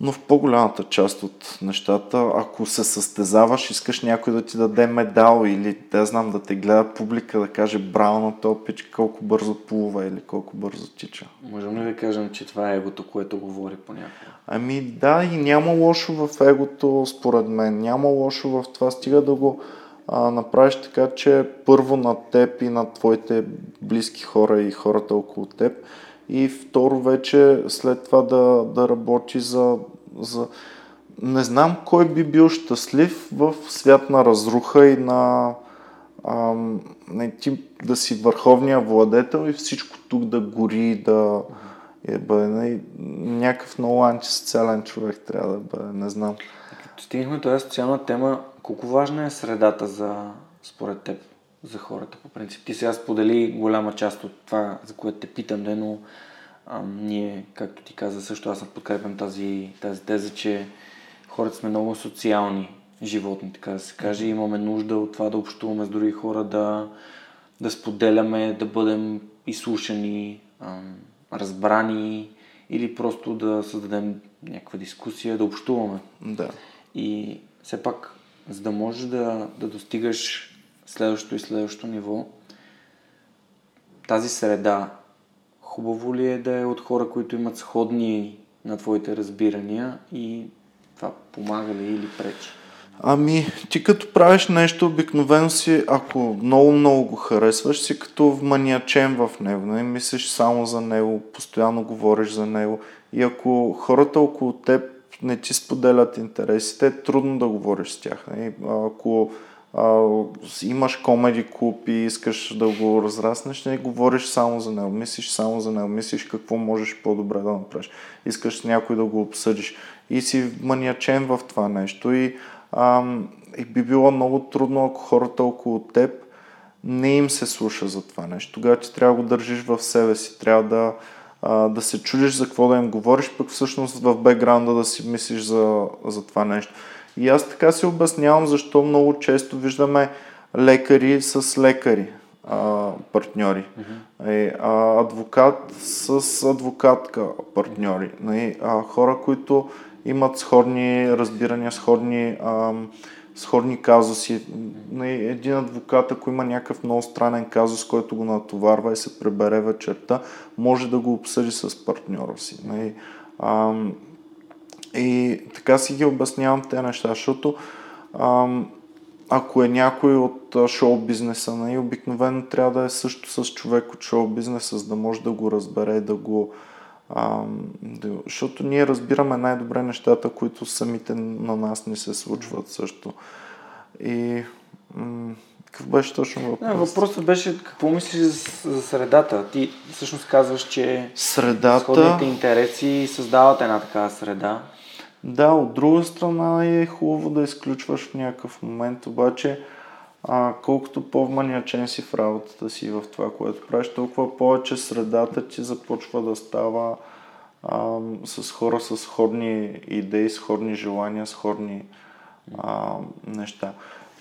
но в по-голямата част от нещата, ако се състезаваш, искаш някой да ти даде медал или да знам да те гледа публика, да каже браво на този пич, колко бързо плува или колко бързо тича. Можем ли да кажем, че това е егото, което говори понякога? Ами да, и няма лошо в егото, според мен. Няма лошо в това, стига да го а, направиш така, че първо на теб и на твоите близки хора и хората около теб и второ вече след това да, да работи за, за... Не знам кой би бил щастлив в свят на разруха и на а, не, ти да си върховния владетел и всичко тук да гори, да е, бъде, някакъв много антисоциален човек трябва да бъде, не знам. Стигнахме тази социална тема, колко важна е средата за, според теб, за хората по принцип? Ти сега сподели голяма част от това, за което те питам, но а, ние, както ти каза, също аз подкрепям тази, тази теза, че хората сме много социални животни, така да се каже. Имаме нужда от това да общуваме с други хора, да, да споделяме, да бъдем изслушани, разбрани или просто да създадем някаква дискусия, да общуваме. Да. И все пак за да можеш да, да достигаш следващото и следващото ниво, тази среда, хубаво ли е да е от хора, които имат сходни на твоите разбирания и това помага ли или пречи? Ами, ти като правиш нещо, обикновено си, ако много-много го харесваш, си като маниачен в него. Не мислиш само за него, постоянно говориш за него. И ако хората около теб не ти споделят интересите, е трудно да говориш с тях. Не? Ако а, имаш комеди клуб и искаш да го разраснеш, не говориш само за него, мислиш само за него, мислиш какво можеш по-добре да направиш. Искаш някой да го обсъдиш и си маниачен в това нещо и, а, и би било много трудно, ако хората около теб не им се слуша за това нещо. Тогава ти трябва да го държиш в себе си, трябва да, а, да се чудиш за какво да им говориш, пък всъщност в бекграунда да си мислиш за, за това нещо. И аз така си обяснявам защо много често виждаме лекари с лекари а, партньори, mm-hmm. а, адвокат с адвокатка партньори, нали? а, хора, които имат сходни разбирания, сходни а, сходни казуси. Един адвокат, ако има някакъв много странен казус, който го натоварва и се пребере вечерта, може да го обсъди с партньора си. И така си ги обяснявам тези неща, защото ако е някой от шоу бизнеса, нали, обикновено трябва да е също с човек от шоу бизнеса, за да може да го разбере, да го... А, да, защото ние разбираме най-добре нещата, които самите на нас не се случват също. И м- какъв беше точно въпрос? Не, въпросът беше какво мислиш за, за средата? Ти всъщност казваш, че средата... сходните интереси създават една такава среда. Да, от друга страна е хубаво да изключваш в някакъв момент, обаче а, колкото по-вманячен си в работата си в това, което правиш, толкова повече средата ти започва да става а, с хора с сходни идеи, сходни желания, сходни а, неща.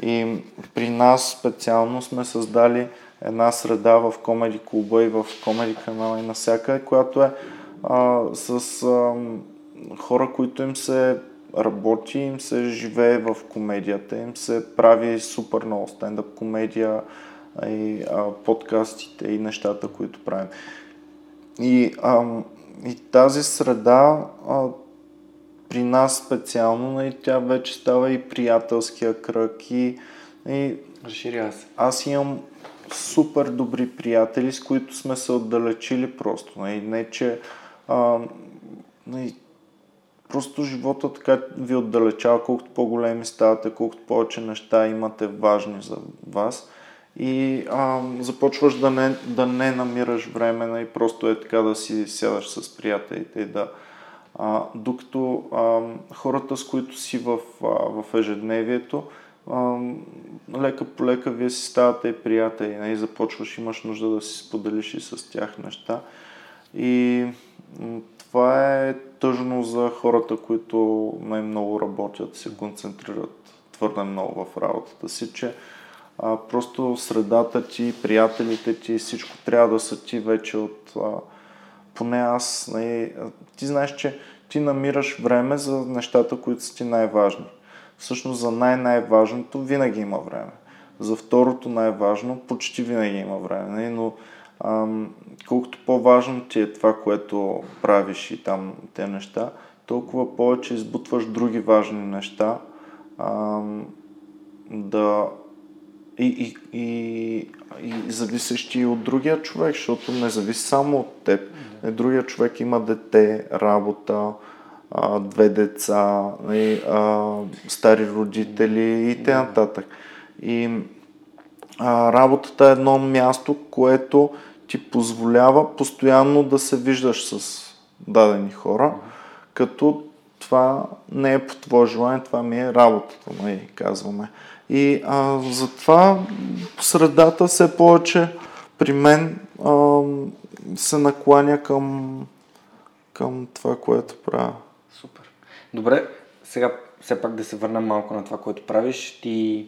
И при нас специално сме създали една среда в комеди клуба и в комеди канала и навсякъде, която е а, с а, хора, които им се работи, им се живее в комедията, им се прави супер много стендъп комедия и а, подкастите и нещата, които правим. И, а, и тази среда а, при нас специално, и тя вече става и приятелския кръг и, и Разширява се. Аз имам супер добри приятели, с които сме се отдалечили просто. Не, не че а, не, Просто живота така ви отдалечава, колкото по-големи ставате, колкото повече неща имате важни за вас. И а, започваш да не, да не намираш време и просто е така да си сядаш с приятелите и да... А, докато а, хората, с които си в, а, в ежедневието, лека по лека вие си ставате и приятели, и нали, започваш, имаш нужда да си споделиш и с тях неща. И това е тъжно за хората, които най-много работят, се концентрират твърде много в работата си, че а, просто средата ти, приятелите ти, всичко трябва да са ти вече от... А, поне аз, не, ти знаеш, че ти намираш време за нещата, които са ти най-важни. Всъщност за най-най-важното винаги има време. За второто най-важно почти винаги има време. Но ам, колкото по-важно ти е това, което правиш и там те неща, толкова повече избутваш други важни неща ам, да и, и, и, и зависещи от другия човек, защото не зависи само от теб. Не, другия човек има дете, работа, две деца, и, а, стари родители и т.н. И а, работата е едно място, което ти позволява постоянно да се виждаш с дадени хора, като това не е по твое желание, това ми е работата, нали, казваме. И а, затова средата все повече при мен а, се накланя към, към това, което правя. Супер. Добре, сега все пак да се върнем малко на това, което правиш. Ти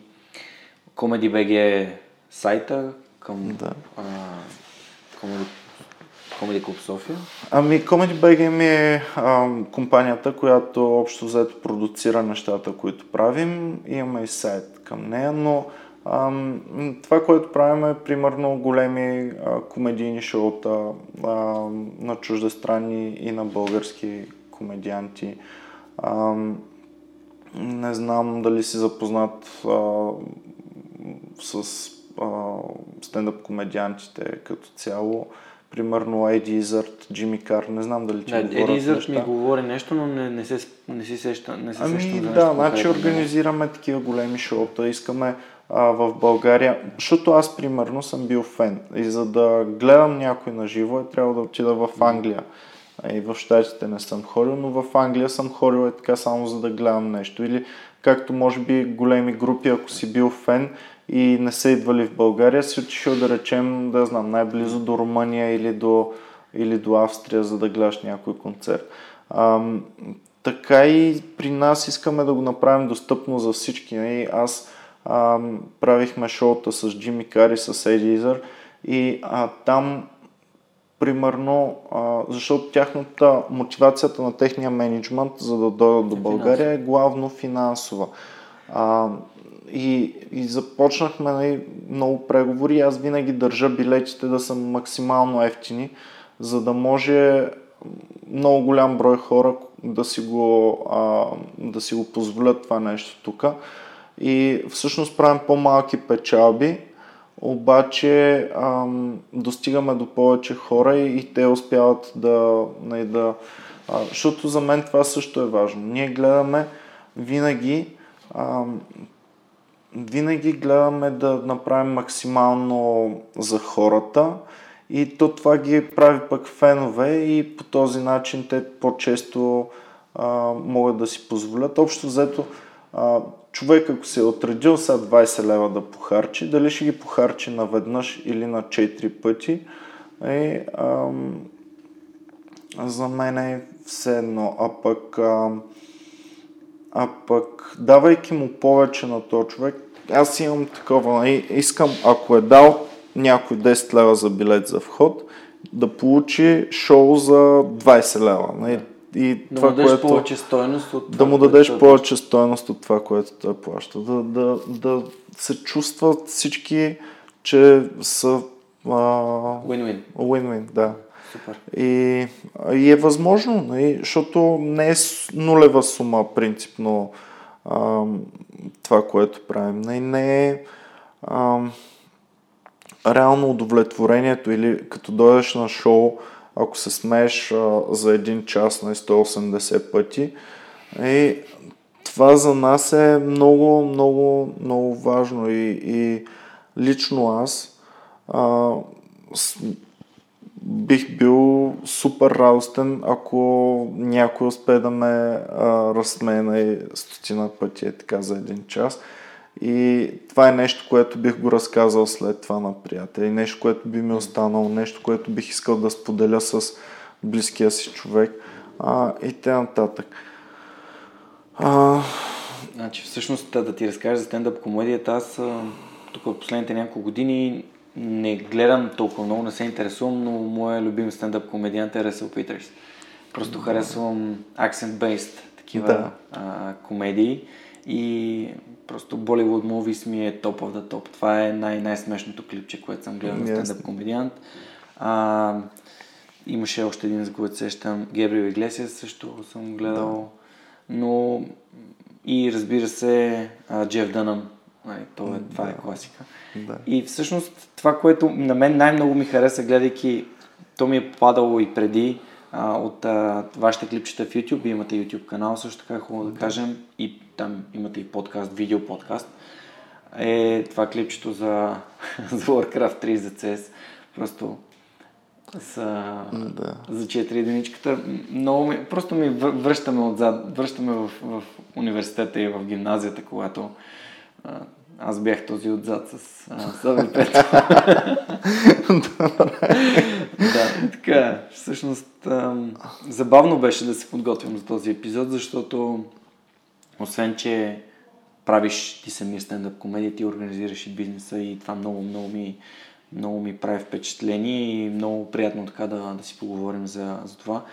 Comedy BG е сайта към да. а, Comedy, Comedy София? Ами Comedy BG ми е а, компанията, която общо взето продуцира нещата, които правим. Имаме и сайт към нея, но а, това, което правим е примерно големи а, комедийни шоута а, на чуждестранни и на български комедианти. А, не знам дали си запознат а, с стендъп комедиантите като цяло. Примерно Еди Изърт, Джимми Кар, не знам дали ти да, Еди Изърт ми говори нещо, но не, не, се, не си сеща, не се ами, сещам да, значи организираме такива големи шоута, искаме а, в България, защото аз примерно съм бил фен и за да гледам някой на живо е трябва да отида в Англия. И в Штатите не съм ходил, но в Англия съм ходил е така само за да гледам нещо. Или както може би големи групи, ако си бил фен, и не са идвали в България, си отишъл да речем, да знам, най-близо до Румъния или до, или до Австрия, за да гледаш някой концерт. А, така и при нас искаме да го направим достъпно за всички. Не? Аз а, правихме шоута с Джимми Кари, с Едизър и а, там примерно, а, защото тяхната мотивацията на техния менеджмент за да дойдат до България е главно финансова. А, и, и започнахме нали, много преговори. Аз винаги държа билетите да са максимално ефтини, за да може много голям брой хора да си го, а, да си го позволят това нещо тук. И всъщност правим по-малки печалби, обаче ам, достигаме до повече хора и, и те успяват да, нали, да а, защото за мен това също е важно. Ние гледаме винаги винаги гледаме да направим максимално за хората и то това ги прави пък фенове и по този начин те по-често а, могат да си позволят. Общо взето, а, човек ако се е отредил сега 20 лева да похарчи, дали ще ги похарчи наведнъж или на 4 пъти, е, а, за мен е все едно. А пък, а, а пък давайки му повече на този човек, аз имам такова, нали, искам, ако е дал някой 10 лева за билет за вход, да получи шоу за 20 лева. Нали? И да това, му дадеш което, повече стоеност от това, Да му дадеш което повече стоеност от това, което той плаща. Да, да, да се чувстват всички, че са... Win-win. Win-win, да. Супер. И, и е възможно, нали? защото не е нулева сума принципно а, това, което правим. Не, не е а, реално удовлетворението или като дойдеш на шоу, ако се смееш за един час на 180 пъти, и това за нас е много, много, много важно и, и лично аз а, бих бил супер радостен, ако някой успее да ме а, разсмена и стотина пъти е така за един час. И това е нещо, което бих го разказал след това на приятели, нещо, което би ми останало, нещо, което бих искал да споделя с близкия си човек а, и нататък. А... Значи, всъщност да ти разкажа за стендъп комедията, аз тук в последните няколко години не гледам толкова много, не се интересувам, но моя любим стендъп комедиант е Ресъл Питърс. Просто да. харесвам accent-based такива да. а, комедии и просто Bollywood Movies ми е топ of the top. Това е най- най-смешното клипче, което съм гледал на стендъп комедиант. А, имаше още един, за който сещам, Гебриел Иглесия също съм гледал. Да. Но и разбира се, Джеф Дънъм. Нали, това, е, това е класика. Да. И всъщност това, което на мен най-много ми хареса, гледайки, то ми е попадало и преди а, от а, вашите клипчета в YouTube, имате YouTube канал също така, хубаво да, да кажем, и там имате и подкаст, видео подкаст, е това клипчето за, <laughs> за Warcraft 3 за CS. Просто за, да. за 4 единичката. Много ми, просто ми връщаме отзад, връщаме в, в университета и в гимназията, когато аз бях този отзад с АВП. <laughs> да, така. Всъщност, ам, забавно беше да се подготвим за този епизод, защото освен, че правиш ти самия стендъп комедия, ти организираш и бизнеса и това много, много ми, много ми прави впечатление и много приятно така да, да си поговорим за, за това.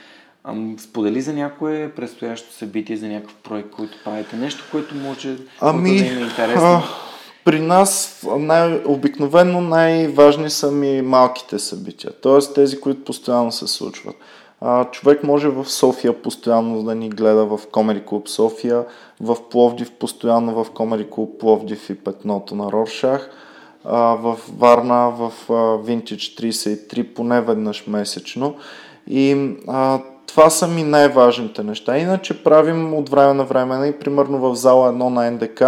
Ам, сподели за някое предстоящо събитие, за някакъв проект, който правите. Нещо, което може ами, да има интересно. А, при нас най- обикновено най-важни са ми малките събития, т.е. тези, които постоянно се случват. А, човек може в София постоянно да ни гледа в Комери Клуб София, в Пловдив постоянно в Комери Клуб Пловдив и Петното на Роршах, а, в Варна в а, Vintage 33 поне веднъж месечно. И а, това са ми най-важните неща. Иначе правим от време на време, и примерно в зала 1 на НДК,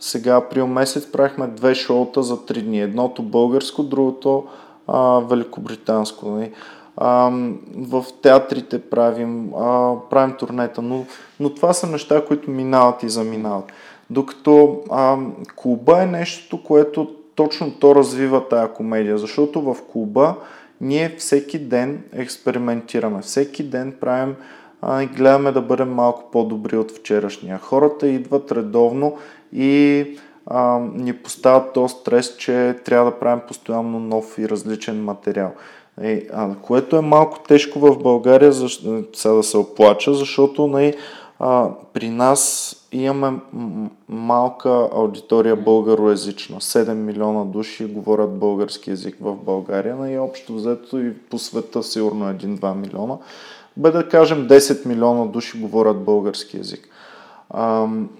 сега април месец правихме две шоута за три дни. Едното българско, другото а, великобританско. Нали? А, в театрите правим, а, правим турнета, но, но това са неща, които минават и заминават. Докато а, клуба е нещо, което точно то развива тая комедия, защото в клуба ние всеки ден експериментираме, всеки ден правим а, и гледаме да бъдем малко по-добри от вчерашния. Хората идват редовно и а, ни поставят този стрес, че трябва да правим постоянно нов и различен материал. Е, а, което е малко тежко в България, защ... сега да се оплача, защото не, а, при нас имаме малка аудитория българоязична. 7 милиона души говорят български язик в България, но и общо взето и по света сигурно 1-2 милиона. Бе да кажем 10 милиона души говорят български язик.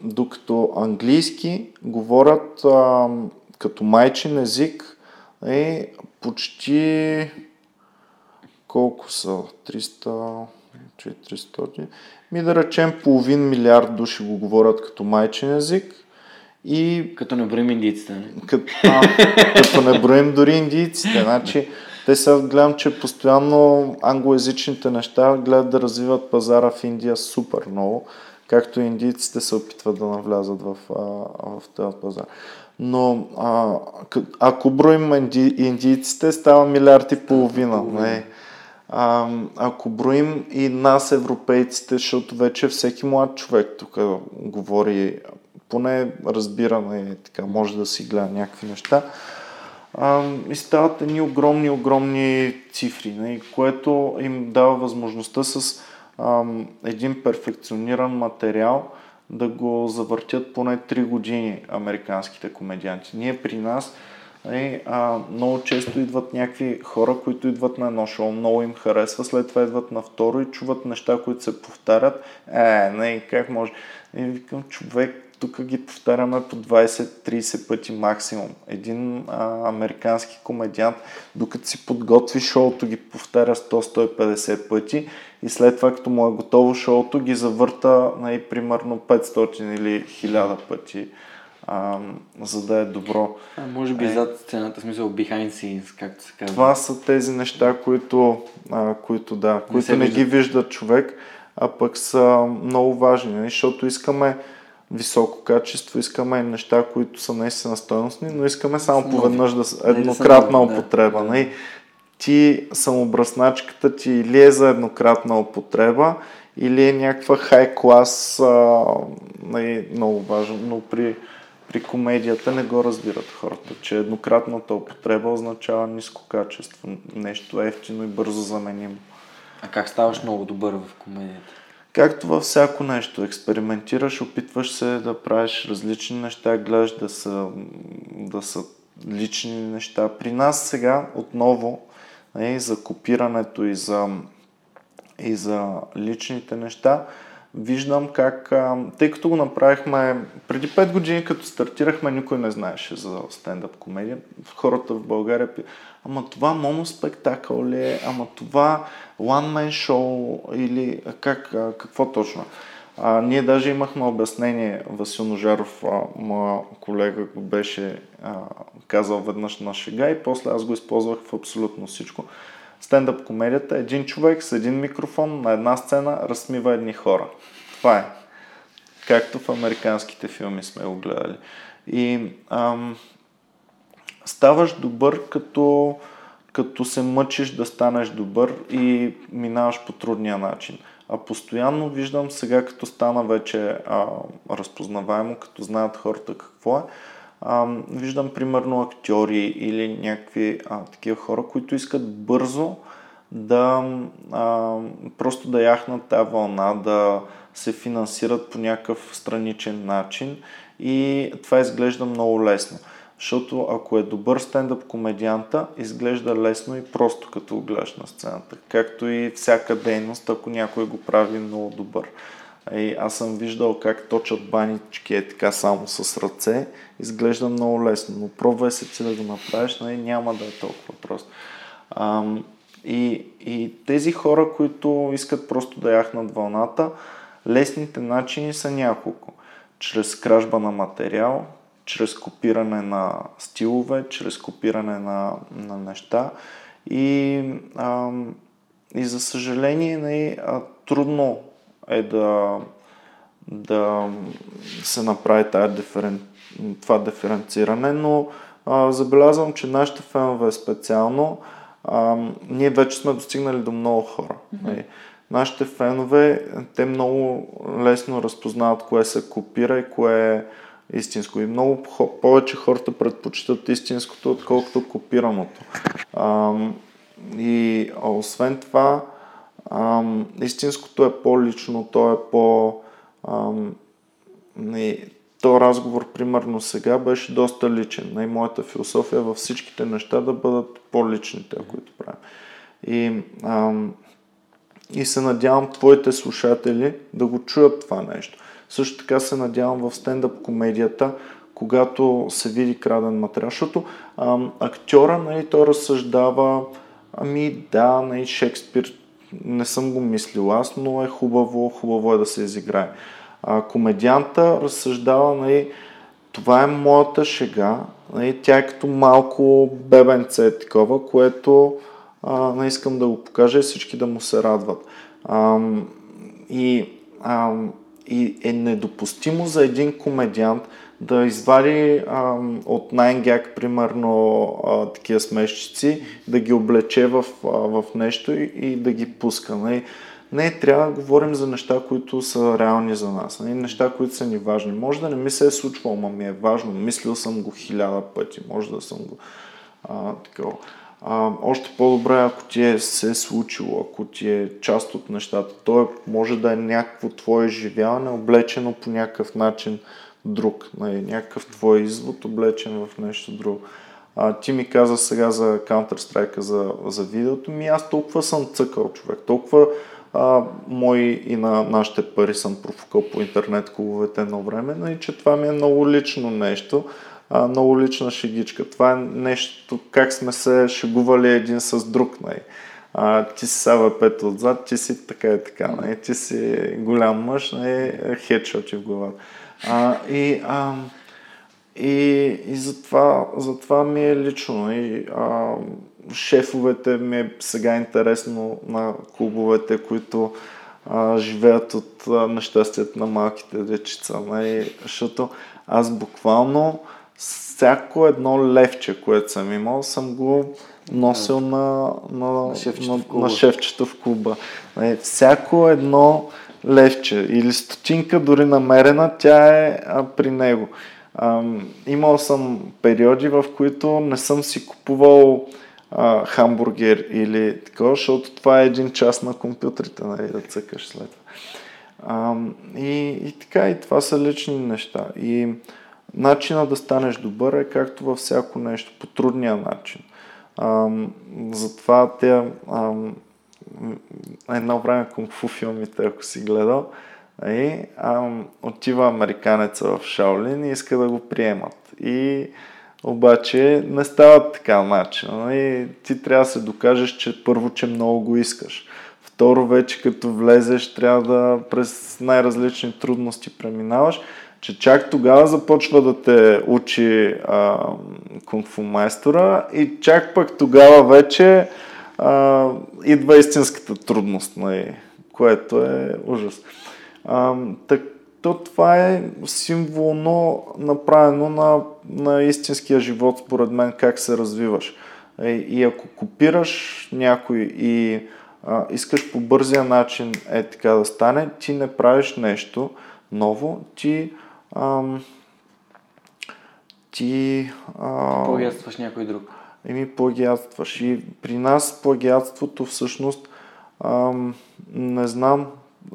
Докато английски говорят като майчин език е почти колко са? 300, 400? Ми да речем половин милиард души го говорят като майчин език. И... Като не броим индийците, не? Като, а, като не броим дори индийците. Значи, те сега гледам, че постоянно англоязичните неща гледат да развиват пазара в Индия супер много, както индийците се опитват да навлязат в, а, в този пазар. Но а, ако броим инди, индийците, става милиард и половина. Не. А, ако броим и нас, европейците, защото вече всеки млад човек тук говори, поне разбира, не, така, може да си гледа някакви неща, а, и стават едни огромни, огромни цифри, не, което им дава възможността с а, един перфекциониран материал да го завъртят поне 3 години американските комедианти. Ние при нас и, а, много често идват някакви хора, които идват на едно шоу, много им харесва, след това идват на второ и чуват неща, които се повтарят. Е, не, как може? И викам, човек, тук ги повтаряме по 20-30 пъти максимум. Един а, американски комедиант, докато си подготви шоуто, ги повтаря 100-150 пъти и след това, като му е готово шоуто, ги завърта най- примерно 500 или 1000 пъти а, за да е добро. А, може би е, зад сцената, смисъл behind scenes, както се казва. Това са тези неща, които, а, които да, не които не ги вижда човек, а пък са много важни, нали? защото искаме високо качество, искаме неща, които са наистина стойностни, но искаме само поведнъж да еднократна да употреба. Да, нали? Ти самобръсначката ти или е за еднократна употреба, или е някаква хай клас, нали, много важно, но при при комедията не го разбират хората, че еднократната употреба означава ниско качество, нещо ефтино и бързо заменимо. А как ставаш много добър в комедията? Както във всяко нещо, експериментираш, опитваш се да правиш различни неща, гледаш да са, да са лични неща. При нас сега отново и нали, за копирането и за, и за личните неща, виждам как, тъй като го направихме преди 5 години, като стартирахме, никой не знаеше за стендъп комедия. Хората в България ама това моноспектакъл ли е, ама това one man шоу или как, какво точно. А, ние даже имахме обяснение, Васил Ножаров, моя колега, го беше а, казал веднъж на шега и после аз го използвах в абсолютно всичко. Стендъп комедията един човек с един микрофон на една сцена разсмива едни хора. Това е. Както в американските филми сме го гледали. И ам, ставаш добър, като, като се мъчиш да станеш добър и минаваш по трудния начин. А постоянно виждам сега, като стана вече а, разпознаваемо, като знаят хората какво е, а, виждам примерно актьори или някакви а, такива хора, които искат бързо да а, просто да яхнат тази вълна, да се финансират по някакъв страничен начин и това изглежда много лесно. Защото ако е добър стендъп комедианта, изглежда лесно и просто като гледаш на сцената. Както и всяка дейност, ако някой го прави много добър. И аз съм виждал как точат банички е така само с ръце. Изглежда много лесно, но пробвай се ти да направиш, нали, няма да е толкова просто. Ам, и, и тези хора, които искат просто да яхнат вълната, лесните начини са няколко. Чрез кражба на материал, чрез копиране на стилове, чрез копиране на, на неща. И, ам, и за съжаление, не, а, трудно е да, да се направи тази диферен... това диференциране, но а, забелязвам, че нашите фенове специално, а, ние вече сме достигнали до много хора. Mm-hmm. Нашите фенове, те много лесно разпознават кое се копира и кое е истинско. И много повече хората предпочитат истинското, отколкото копираното. А, и освен това, ам, истинското е по-лично, то е по... Ам, и то разговор, примерно сега, беше доста личен. И моята философия е във всичките неща да бъдат по-личните, които правим. И, ам, и се надявам твоите слушатели да го чуят това нещо. Също така се надявам в стендъп комедията, когато се види краден материал, защото ам, актьора, нали, той разсъждава, ами да, нали, Шекспир, не съм го мислил аз, но е хубаво, хубаво е да се изиграе. А, комедианта разсъждава, нали, това е моята шега, нали, тя е като малко бебенце такова, което а, не искам да го покажа и всички да му се радват. А, и, а, и е недопустимо за един комедиант да извади а, от Найнгяк, примерно, а, такива смешчици, да ги облече в, а, в нещо и, и да ги пуска. Нали? Не, трябва да говорим за неща, които са реални за нас. Нали? Неща, които са ни важни. Може да не ми се е случвало, но ми е важно. Мислил съм го хиляда пъти. Може да съм го а, такова. А, още по-добре, ако ти е се е случило, ако ти е част от нещата. То е, може да е някакво твое изживяване, облечено по някакъв начин друг. Нали, някакъв твой извод, облечен в нещо друго. А, ти ми каза сега за Counter-Strike, за, за видеото ми, аз толкова съм цъкал човек, толкова а, мои и на нашите пари съм профукал по интернет клубовете едно време, но и че това ми е много лично нещо, а, много лична шегичка. Това е нещо, как сме се шегували един с друг. Нали. А, ти си Сава Пет отзад, ти си така и така, нали. ти си голям мъж, нали, хедшоти в главата. А, и, а, и, и затова, затова ми е лично. И, а, шефовете ми е сега интересно на клубовете, които а, живеят от а, нещастието на малките дечица. Нали? Защото аз буквално всяко едно левче, което съм имал, съм го носил на, на, на, шефчето, на, в на шефчето в клуба. Нали? Всяко едно левче или стотинка дори намерена, тя е а, при него. А, имал съм периоди, в които не съм си купувал а, хамбургер или такова, защото това е един час на компютрите, нали, да цъкаш след това. А, и, и така, и това са лични неща. И начина да станеш добър е както във всяко нещо, по трудния начин. А, затова те едно време кунг-фу филмите, ако си гледал, и, а, отива американеца в Шаолин и иска да го приемат. И обаче не става така начин. И нали? ти трябва да се докажеш, че първо, че много го искаш. Второ, вече като влезеш, трябва да през най-различни трудности преминаваш, че чак тогава започва да те учи кунг-фу майстора и чак пък тогава вече а, идва истинската трудност, нали, което е ужас. А, так, то това е символно направено на, на истинския живот, според мен, как се развиваш. И, и ако копираш някой и а, искаш по бързия начин е така да стане, ти не правиш нещо ново, ти ам, ти... А, Плагиатстваш някой друг. Еми, плагиатстваш. И при нас плагиатството всъщност ам, не знам,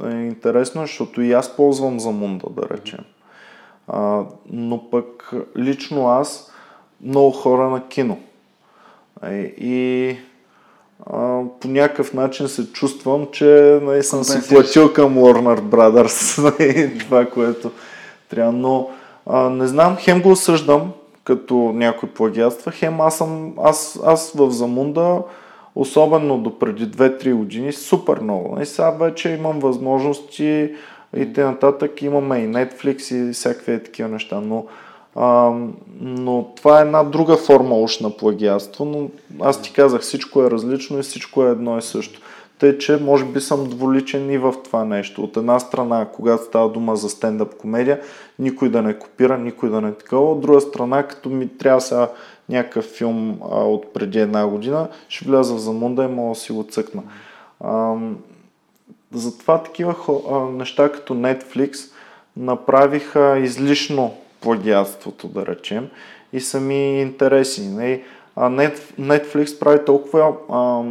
е интересно, защото и аз ползвам за мунда, да речем. А, но пък лично аз много хора на кино. И а, по някакъв начин се чувствам, че нали, съм си платил към Warner Brothers <laughs> нали, това, което трябва. Но а, не знам, хем го осъждам като някой плагиатства, хем аз съм, аз, аз в Замунда особено до преди 2-3 години, супер много. И сега вече имам възможности и нататък имаме и Netflix и всякакви такива неща, но, а, но това е една друга форма уж на плагиатство, но аз ти казах, всичко е различно и всичко е едно и също. Тъй, че може би съм дволичен и в това нещо. От една страна, когато става дума за стендъп комедия, никой да не копира, никой да не е такова. От друга страна, като ми трябва сега някакъв филм а, от преди една година, ще вляза в замунда и мога да си го цъкна. А, затова такива а, неща като Netflix направиха излишно плагиатството, да речем, и са ми интересни. Не? А Netflix прави толкова а,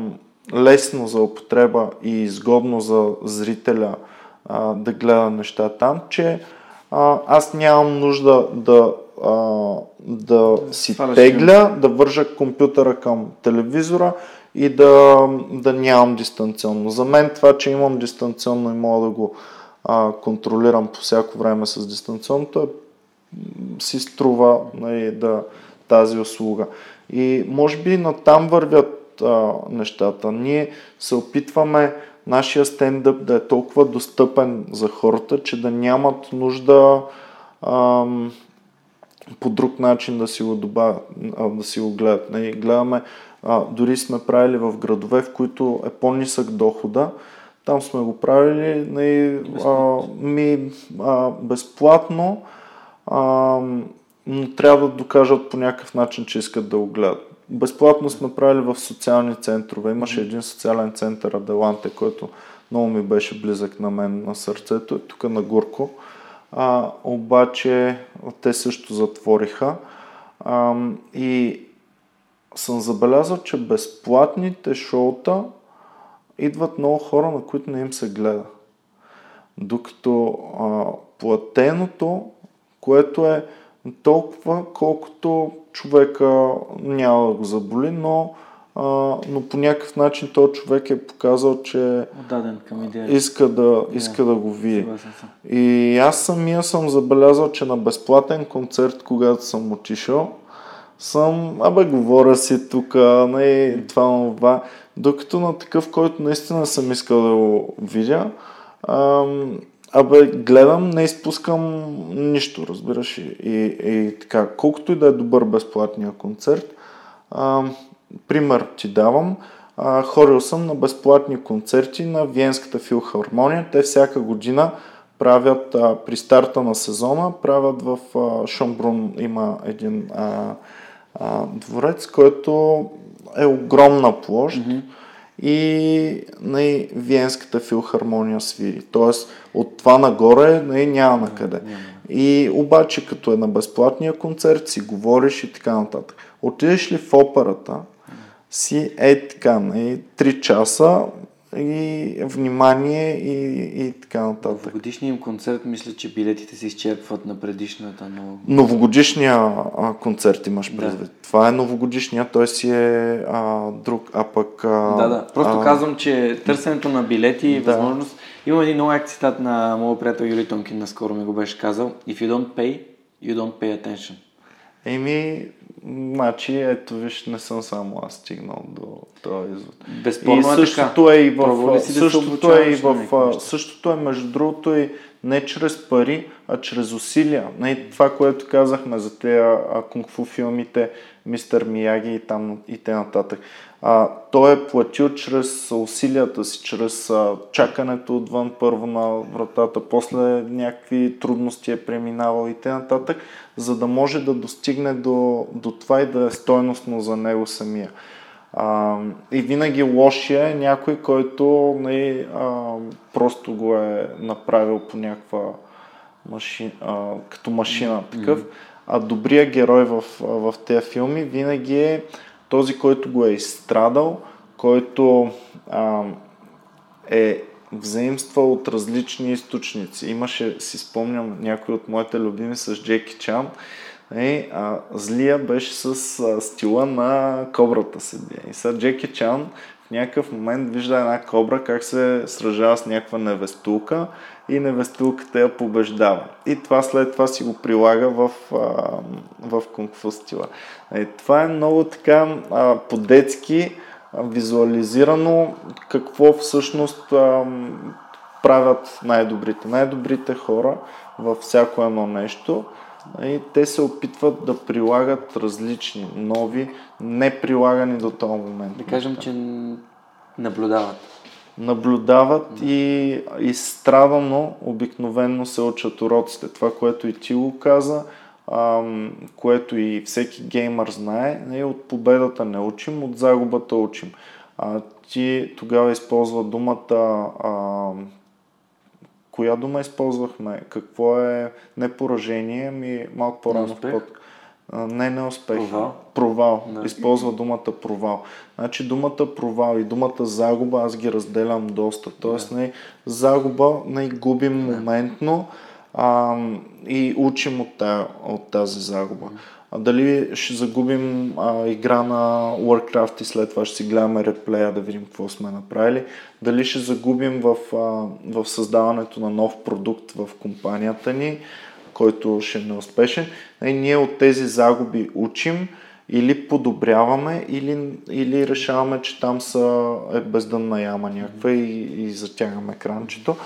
лесно за употреба и изгодно за зрителя а, да гледа неща там, че а, аз нямам нужда да, а, да си сваляш тегля, да вържа компютъра към телевизора и да, да нямам дистанционно. За мен това, че имам дистанционно и мога да го а, контролирам по всяко време с дистанционното, е, си струва нали, да, тази услуга. И може би на там вървят а, нещата. Ние се опитваме нашия стендъп да е толкова достъпен за хората, че да нямат нужда ам, по друг начин да си го добавят, а, да си го гледат. Нали, гледаме, а, дори сме правили в градове, в които е по-нисък дохода, там сме го правили нали, а, ми, а, безплатно, а, но трябва да докажат по някакъв начин, че искат да го гледат. Безплатно сме правили в социални центрове. Имаше един социален център Аделанте, който много ми беше близък на мен на сърцето, е тук на Гурко. А, обаче те също затвориха. А, и съм забелязал, че безплатните шоута идват много хора, на които не им се гледа. Докато а, платеното, което е толкова, колкото човека няма да го заболи, но, а, но по някакъв начин този човек е показал, че Отдаден към идеята. иска да, иска да го види. И аз самия съм забелязал, че на безплатен концерт, когато съм отишъл, съм, абе, говоря си тук, не, това, това. Докато на такъв, който наистина съм искал да го видя, ам, абе, гледам, не изпускам нищо, разбираш. И, и, и така, колкото и да е добър безплатния концерт, ам, пример ти давам, а, ходил съм на безплатни концерти на Виенската филхармония. Те всяка година правят а, при старта на сезона, правят в а, Шомбрун има един а, а, дворец, който е огромна площ mm-hmm. И най- Виенската филхармония свири. Тоест от това нагоре най- няма на къде. И обаче като е на безплатния концерт си говориш и така нататък. Отидеш ли в операта, си е така, най- 3 часа и внимание и, и така нататък. годишния им концерт мисля, че билетите се изчерпват на предишната, но... Новогодишния а, концерт имаш Да. предвид. Това е новогодишния, той си е а, друг, а пък... А, Да, да. Просто а, казвам, че търсенето на билети и Да. възможност... Има един много цитат на моят приятел Юли Томкин, наскоро ми го беше казал. If you don't pay, you don't pay attention. Еми, значи, ето виж, не съм само аз стигнал до този извод. Безспорно и е същото така. е и в... си да Същото е и в... неща? Същото е, между другото, и не чрез пари, а чрез усилия. Не това, което казахме за тези кунг-фу филмите, Мистер Мияги и там и те нататък. А, той е платил чрез усилията си, чрез а, чакането отвън първо на вратата, после някакви трудности е преминавал и те нататък, за да може да достигне до, до това и да е стойностно за него самия. А, и винаги лошия е някой, който не, а, просто го е направил по някаква машина, а, като машина такъв. А добрият герой в, в тези филми винаги е този, който го е изстрадал, който а, е взаимства от различни източници. Имаше, си спомням, някой от моите любими с Джеки Чан. Е, а, злия беше с а, стила на кобрата бие. И сега Джеки Чан в някакъв момент вижда една кобра как се сражава с някаква невестулка и невестулката я побеждава. И това след това си го прилага в, а, в стила. Е, това е много така а, по-детски визуализирано какво всъщност правят най-добрите. Най-добрите хора във всяко едно нещо и те се опитват да прилагат различни, нови, не прилагани до този момент. Да кажем, че наблюдават. Наблюдават и изстрадано обикновенно се учат уроците. Това, което и ти го каза, което и всеки геймър знае, не, от победата не учим, от загубата учим. Ти тогава използва думата коя дума използвахме? Какво е не поражение, ми малко по-рано в под... Не, не успех. Провал? Провал. Да. Използва думата провал. Значи думата провал и думата загуба аз ги разделям доста. Тоест, не, загуба не губим моментно, а, и учим от, тая, от тази загуба. А дали ще загубим а, игра на Warcraft и след това ще си гледаме реплея да видим какво сме направили. Дали ще загубим в, а, в създаването на нов продукт в компанията ни, който ще е неуспешен. И ние от тези загуби учим или подобряваме, или, или решаваме, че там са, е бездънна яма някаква и, и затягаме кранчето.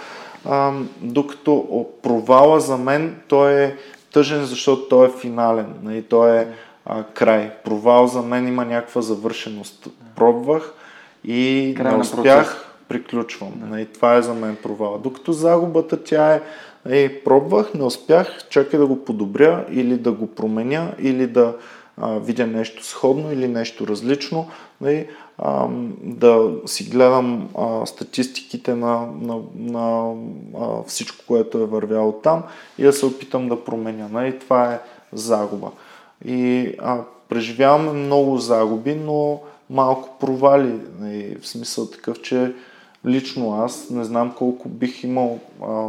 А, докато провала за мен, той е тъжен, защото той е финален. Нали, той е а, край. Провал за мен има някаква завършеност. Пробвах и край не успях, приключвам. Да. Нали, това е за мен провал. Докато загубата тя е Ей, пробвах, не успях, чакай да го подобря или да го променя, или да а, видя нещо сходно или нещо различно, нали, а, да си гледам а, статистиките на, на, на а, всичко, което е вървяло там и да се опитам да променя. Нали, това е загуба. И а, преживяваме много загуби, но малко провали. Нали, в смисъл такъв, че лично аз не знам колко бих имал а,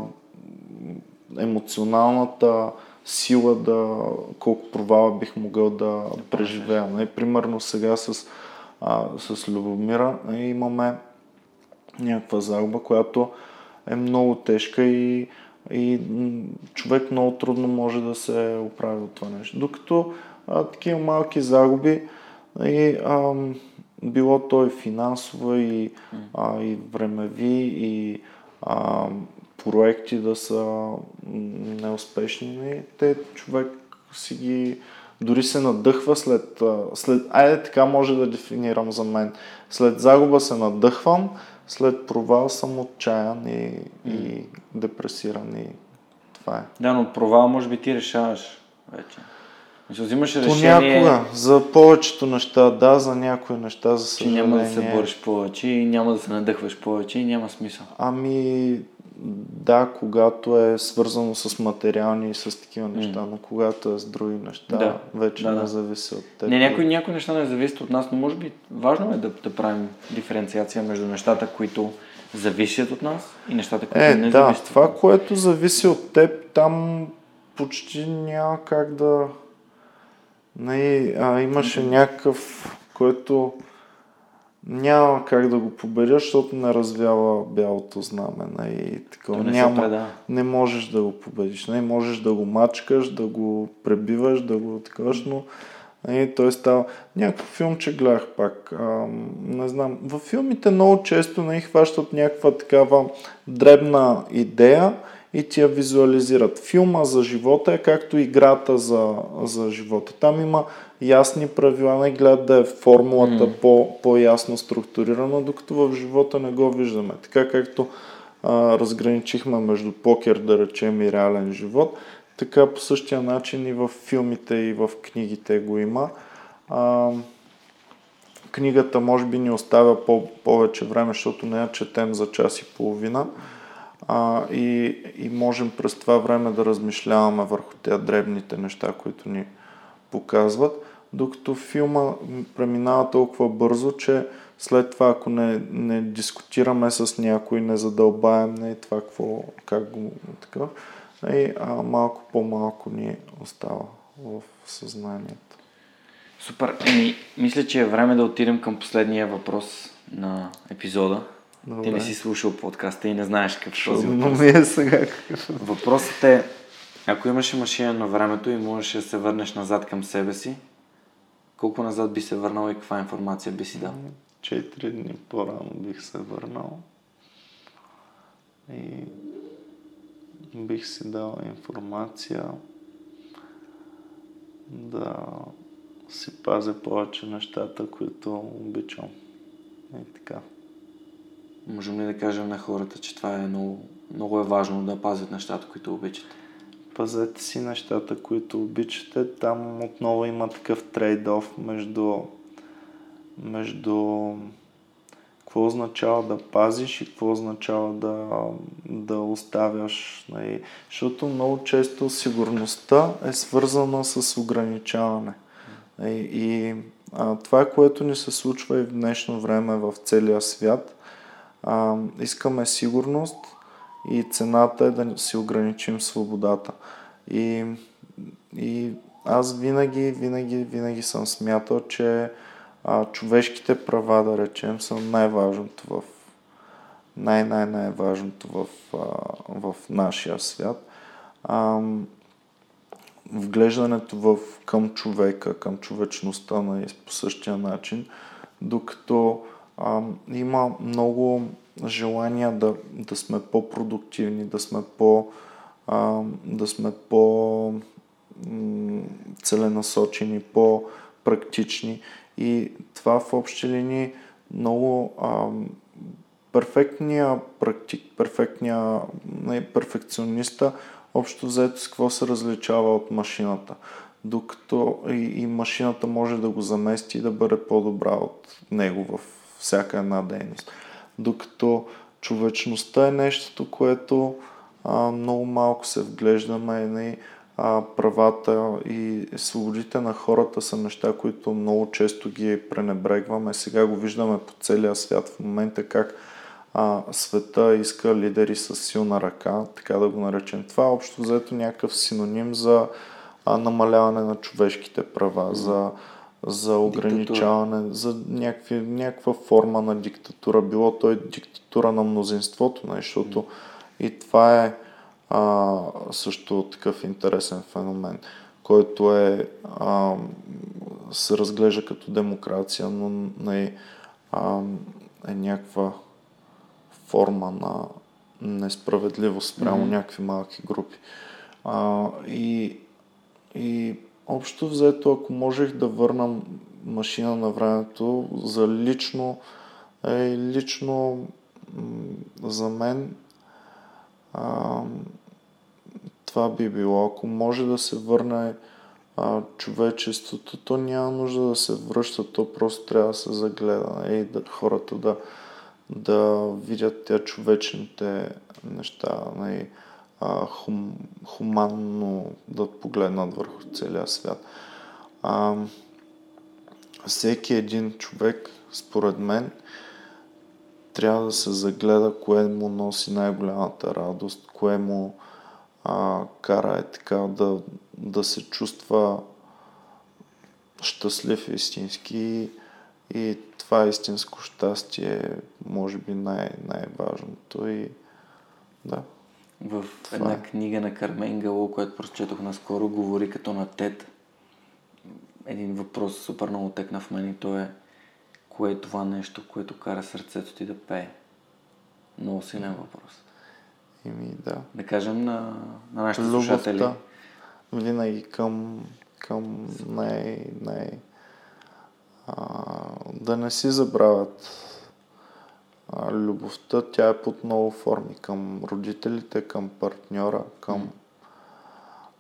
емоционалната сила да, колко провала бих могъл да преживея. Нали, примерно сега с, а, с Любомира имаме някаква загуба, която е много тежка и, и човек много трудно може да се оправи от това нещо. Докато а, такива малки загуби, и, а, било то и финансово, и, а, и времеви, и а, проекти да са неуспешни, те човек си ги дори се надъхва след, след... Айде така може да дефинирам за мен. След загуба се надъхвам, след провал съм отчаян и, mm. и депресиран и това е. Да, но провал може би ти решаваш вече. Мисля, взимаш решение... Понякога, за повечето неща, да, за някои неща, за съжаление. Че няма да се бориш повече и няма да се надъхваш повече и няма смисъл. Ами, да, когато е свързано с материални и с такива неща, mm. но когато е с други неща, да. вече да, не да. зависи от теб. Не, някои, някои неща не зависят от нас, но може би важно е да, да правим диференциация между нещата, които зависят от нас и нещата, които е, не да, зависят. това, което зависи от теб, там почти няма как да... Не, а, имаше някакъв, който няма как да го победя, защото не развява бялото знаме. И така, не, няма, не можеш да го победиш. Не можеш да го мачкаш, да го пребиваш, да го такаш, но и той става... Някакъв филм, че гледах пак. А, не знам. Във филмите много често не хващат някаква такава дребна идея и ти я визуализират. Филма за живота е както играта за, за живота. Там има ясни правила, не гледат да е формулата mm. по, по-ясно структурирана, докато в живота не го виждаме. Така както а, разграничихме между покер, да речем, и реален живот, така по същия начин и в филмите и в книгите го има. А, книгата може би ни оставя по- повече време, защото не я четем за час и половина а, и, и можем през това време да размишляваме върху тези дребните неща, които ни показват, докато филма преминава толкова бързо, че след това, ако не, не дискутираме с някой, не задълбаем не, това какво, как го така, и, а, малко по-малко ни остава в съзнанието. Супер. Еми, мисля, че е време да отидем към последния въпрос на епизода. Добре. Ти не си слушал подкаста и не знаеш какъв е този въпрос. ми е сега Въпросът е, ако имаше машина на времето и можеш да се върнеш назад към себе си, колко назад би се върнал и каква информация би си дал? Четири дни по-рано бих се върнал и бих си дал информация да си пазя повече нещата, които обичам. И така. Можем ли да кажем на хората, че това е много, много е важно да пазят нещата, които обичат? Пазете си нещата, които обичате. Там отново има такъв трейд-оф между, между какво означава да пазиш и какво означава да, да оставяш. Нали? Защото много често сигурността е свързана с ограничаване. И, и а, това, което ни се случва и в днешно време в целия свят – а, искаме сигурност и цената е да си ограничим свободата. И, и аз винаги, винаги, винаги съм смятал, че а, човешките права, да речем, са най-важното в най-най-най-важното в, а, в нашия свят. А, вглеждането в, към човека, към човечността на, по същия начин, докато а, има много желания да, да сме по-продуктивни, да сме по- а, да сме по целенасочени, по-практични и това в общи линии много а, перфектния практик, перфектния не, перфекциониста общо взето с какво се различава от машината. Докато и, и машината може да го замести и да бъде по-добра от него в всяка една дейност. Докато човечността е нещото, което а, много малко се вглеждаме. Не, а, правата и свободите на хората са неща, които много често ги пренебрегваме. Сега го виждаме по целия свят в момента как а, света иска лидери с силна ръка, така да го наречем. Това е общо взето някакъв синоним за а, намаляване на човешките права, за, за ограничаване, диктатура. за някакви, някаква форма на диктатура. Било той диктатура на мнозинството, защото и това е а, също такъв интересен феномен, който е, а, се разглежда като демокрация, но не, а, е някаква форма на несправедливост спрямо mm-hmm. някакви малки групи. А, и, и общо взето, ако можех да върна машина на времето, за лично, е, лично за мен а, това би било. Ако може да се върне а, човечеството, то няма нужда да се връща, то просто трябва да се загледа и да, хората да, да видят тя човечните неща, нали, а, хум, хуманно да погледнат върху целия свят. А, всеки един човек, според мен, трябва да се загледа кое му носи най-голямата радост, кое му а, кара е така да, да се чувства щастлив истински и това истинско щастие може би най- най-важното и да. В това една е. книга на Кармен Гало, която прочетох наскоро, говори като на Тед. Един въпрос супер много текна в мен и то е кое е това нещо, което кара сърцето ти да пее? Много силен въпрос. Ими, да. Да кажем на, на нашите Любовта, слушатели. Винаги към, към най, най, а, да не си забравят а, любовта. Тя е под много форми. Към родителите, към партньора, към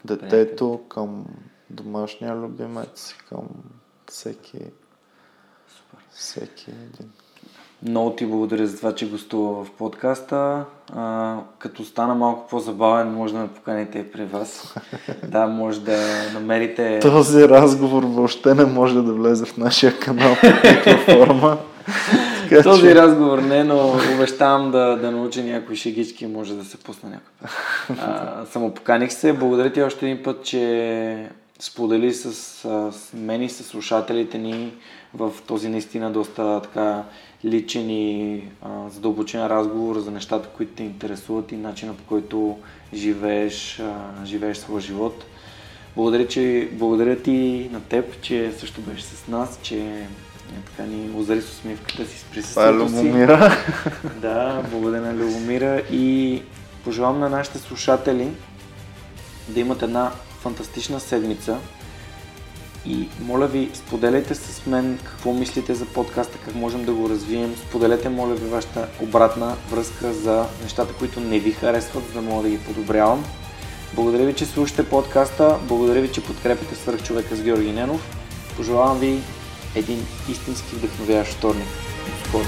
детето, към домашния любимец, към всеки, Супер. всеки един. Много ти благодаря за това, че гостува в подкаста. А, като стана малко по-забавен, може да ме поканите при вас. <laughs> да, може да намерите... Този разговор въобще не може да влезе в нашия канал по форма. <laughs> Така, Този че... разговор не, но обещавам да, да науча някои шегички, може да се пусна някой. само поканих се. Благодаря ти още един път, че сподели с, с мен и с слушателите ни в този наистина доста така личен и а, задълбочен разговор за нещата, които те интересуват и начина по който живееш, а, живееш своя живот. Благодаря, че, благодаря ти на теб, че също беше с нас, че така ни озари с усмивката си с присъствието си. Любомира. <laughs> Да, благодаря на Любомира и пожелавам на нашите слушатели да имат една фантастична седмица, и моля ви, споделяйте с мен какво мислите за подкаста, как можем да го развием. Споделете, моля ви, вашата обратна връзка за нещата, които не ви харесват, за да мога да ги подобрявам. Благодаря ви, че слушате подкаста. Благодаря ви, че подкрепите свърх човека с Георги Ненов. Пожелавам ви един истински вдъхновяващ вторник. Скоро!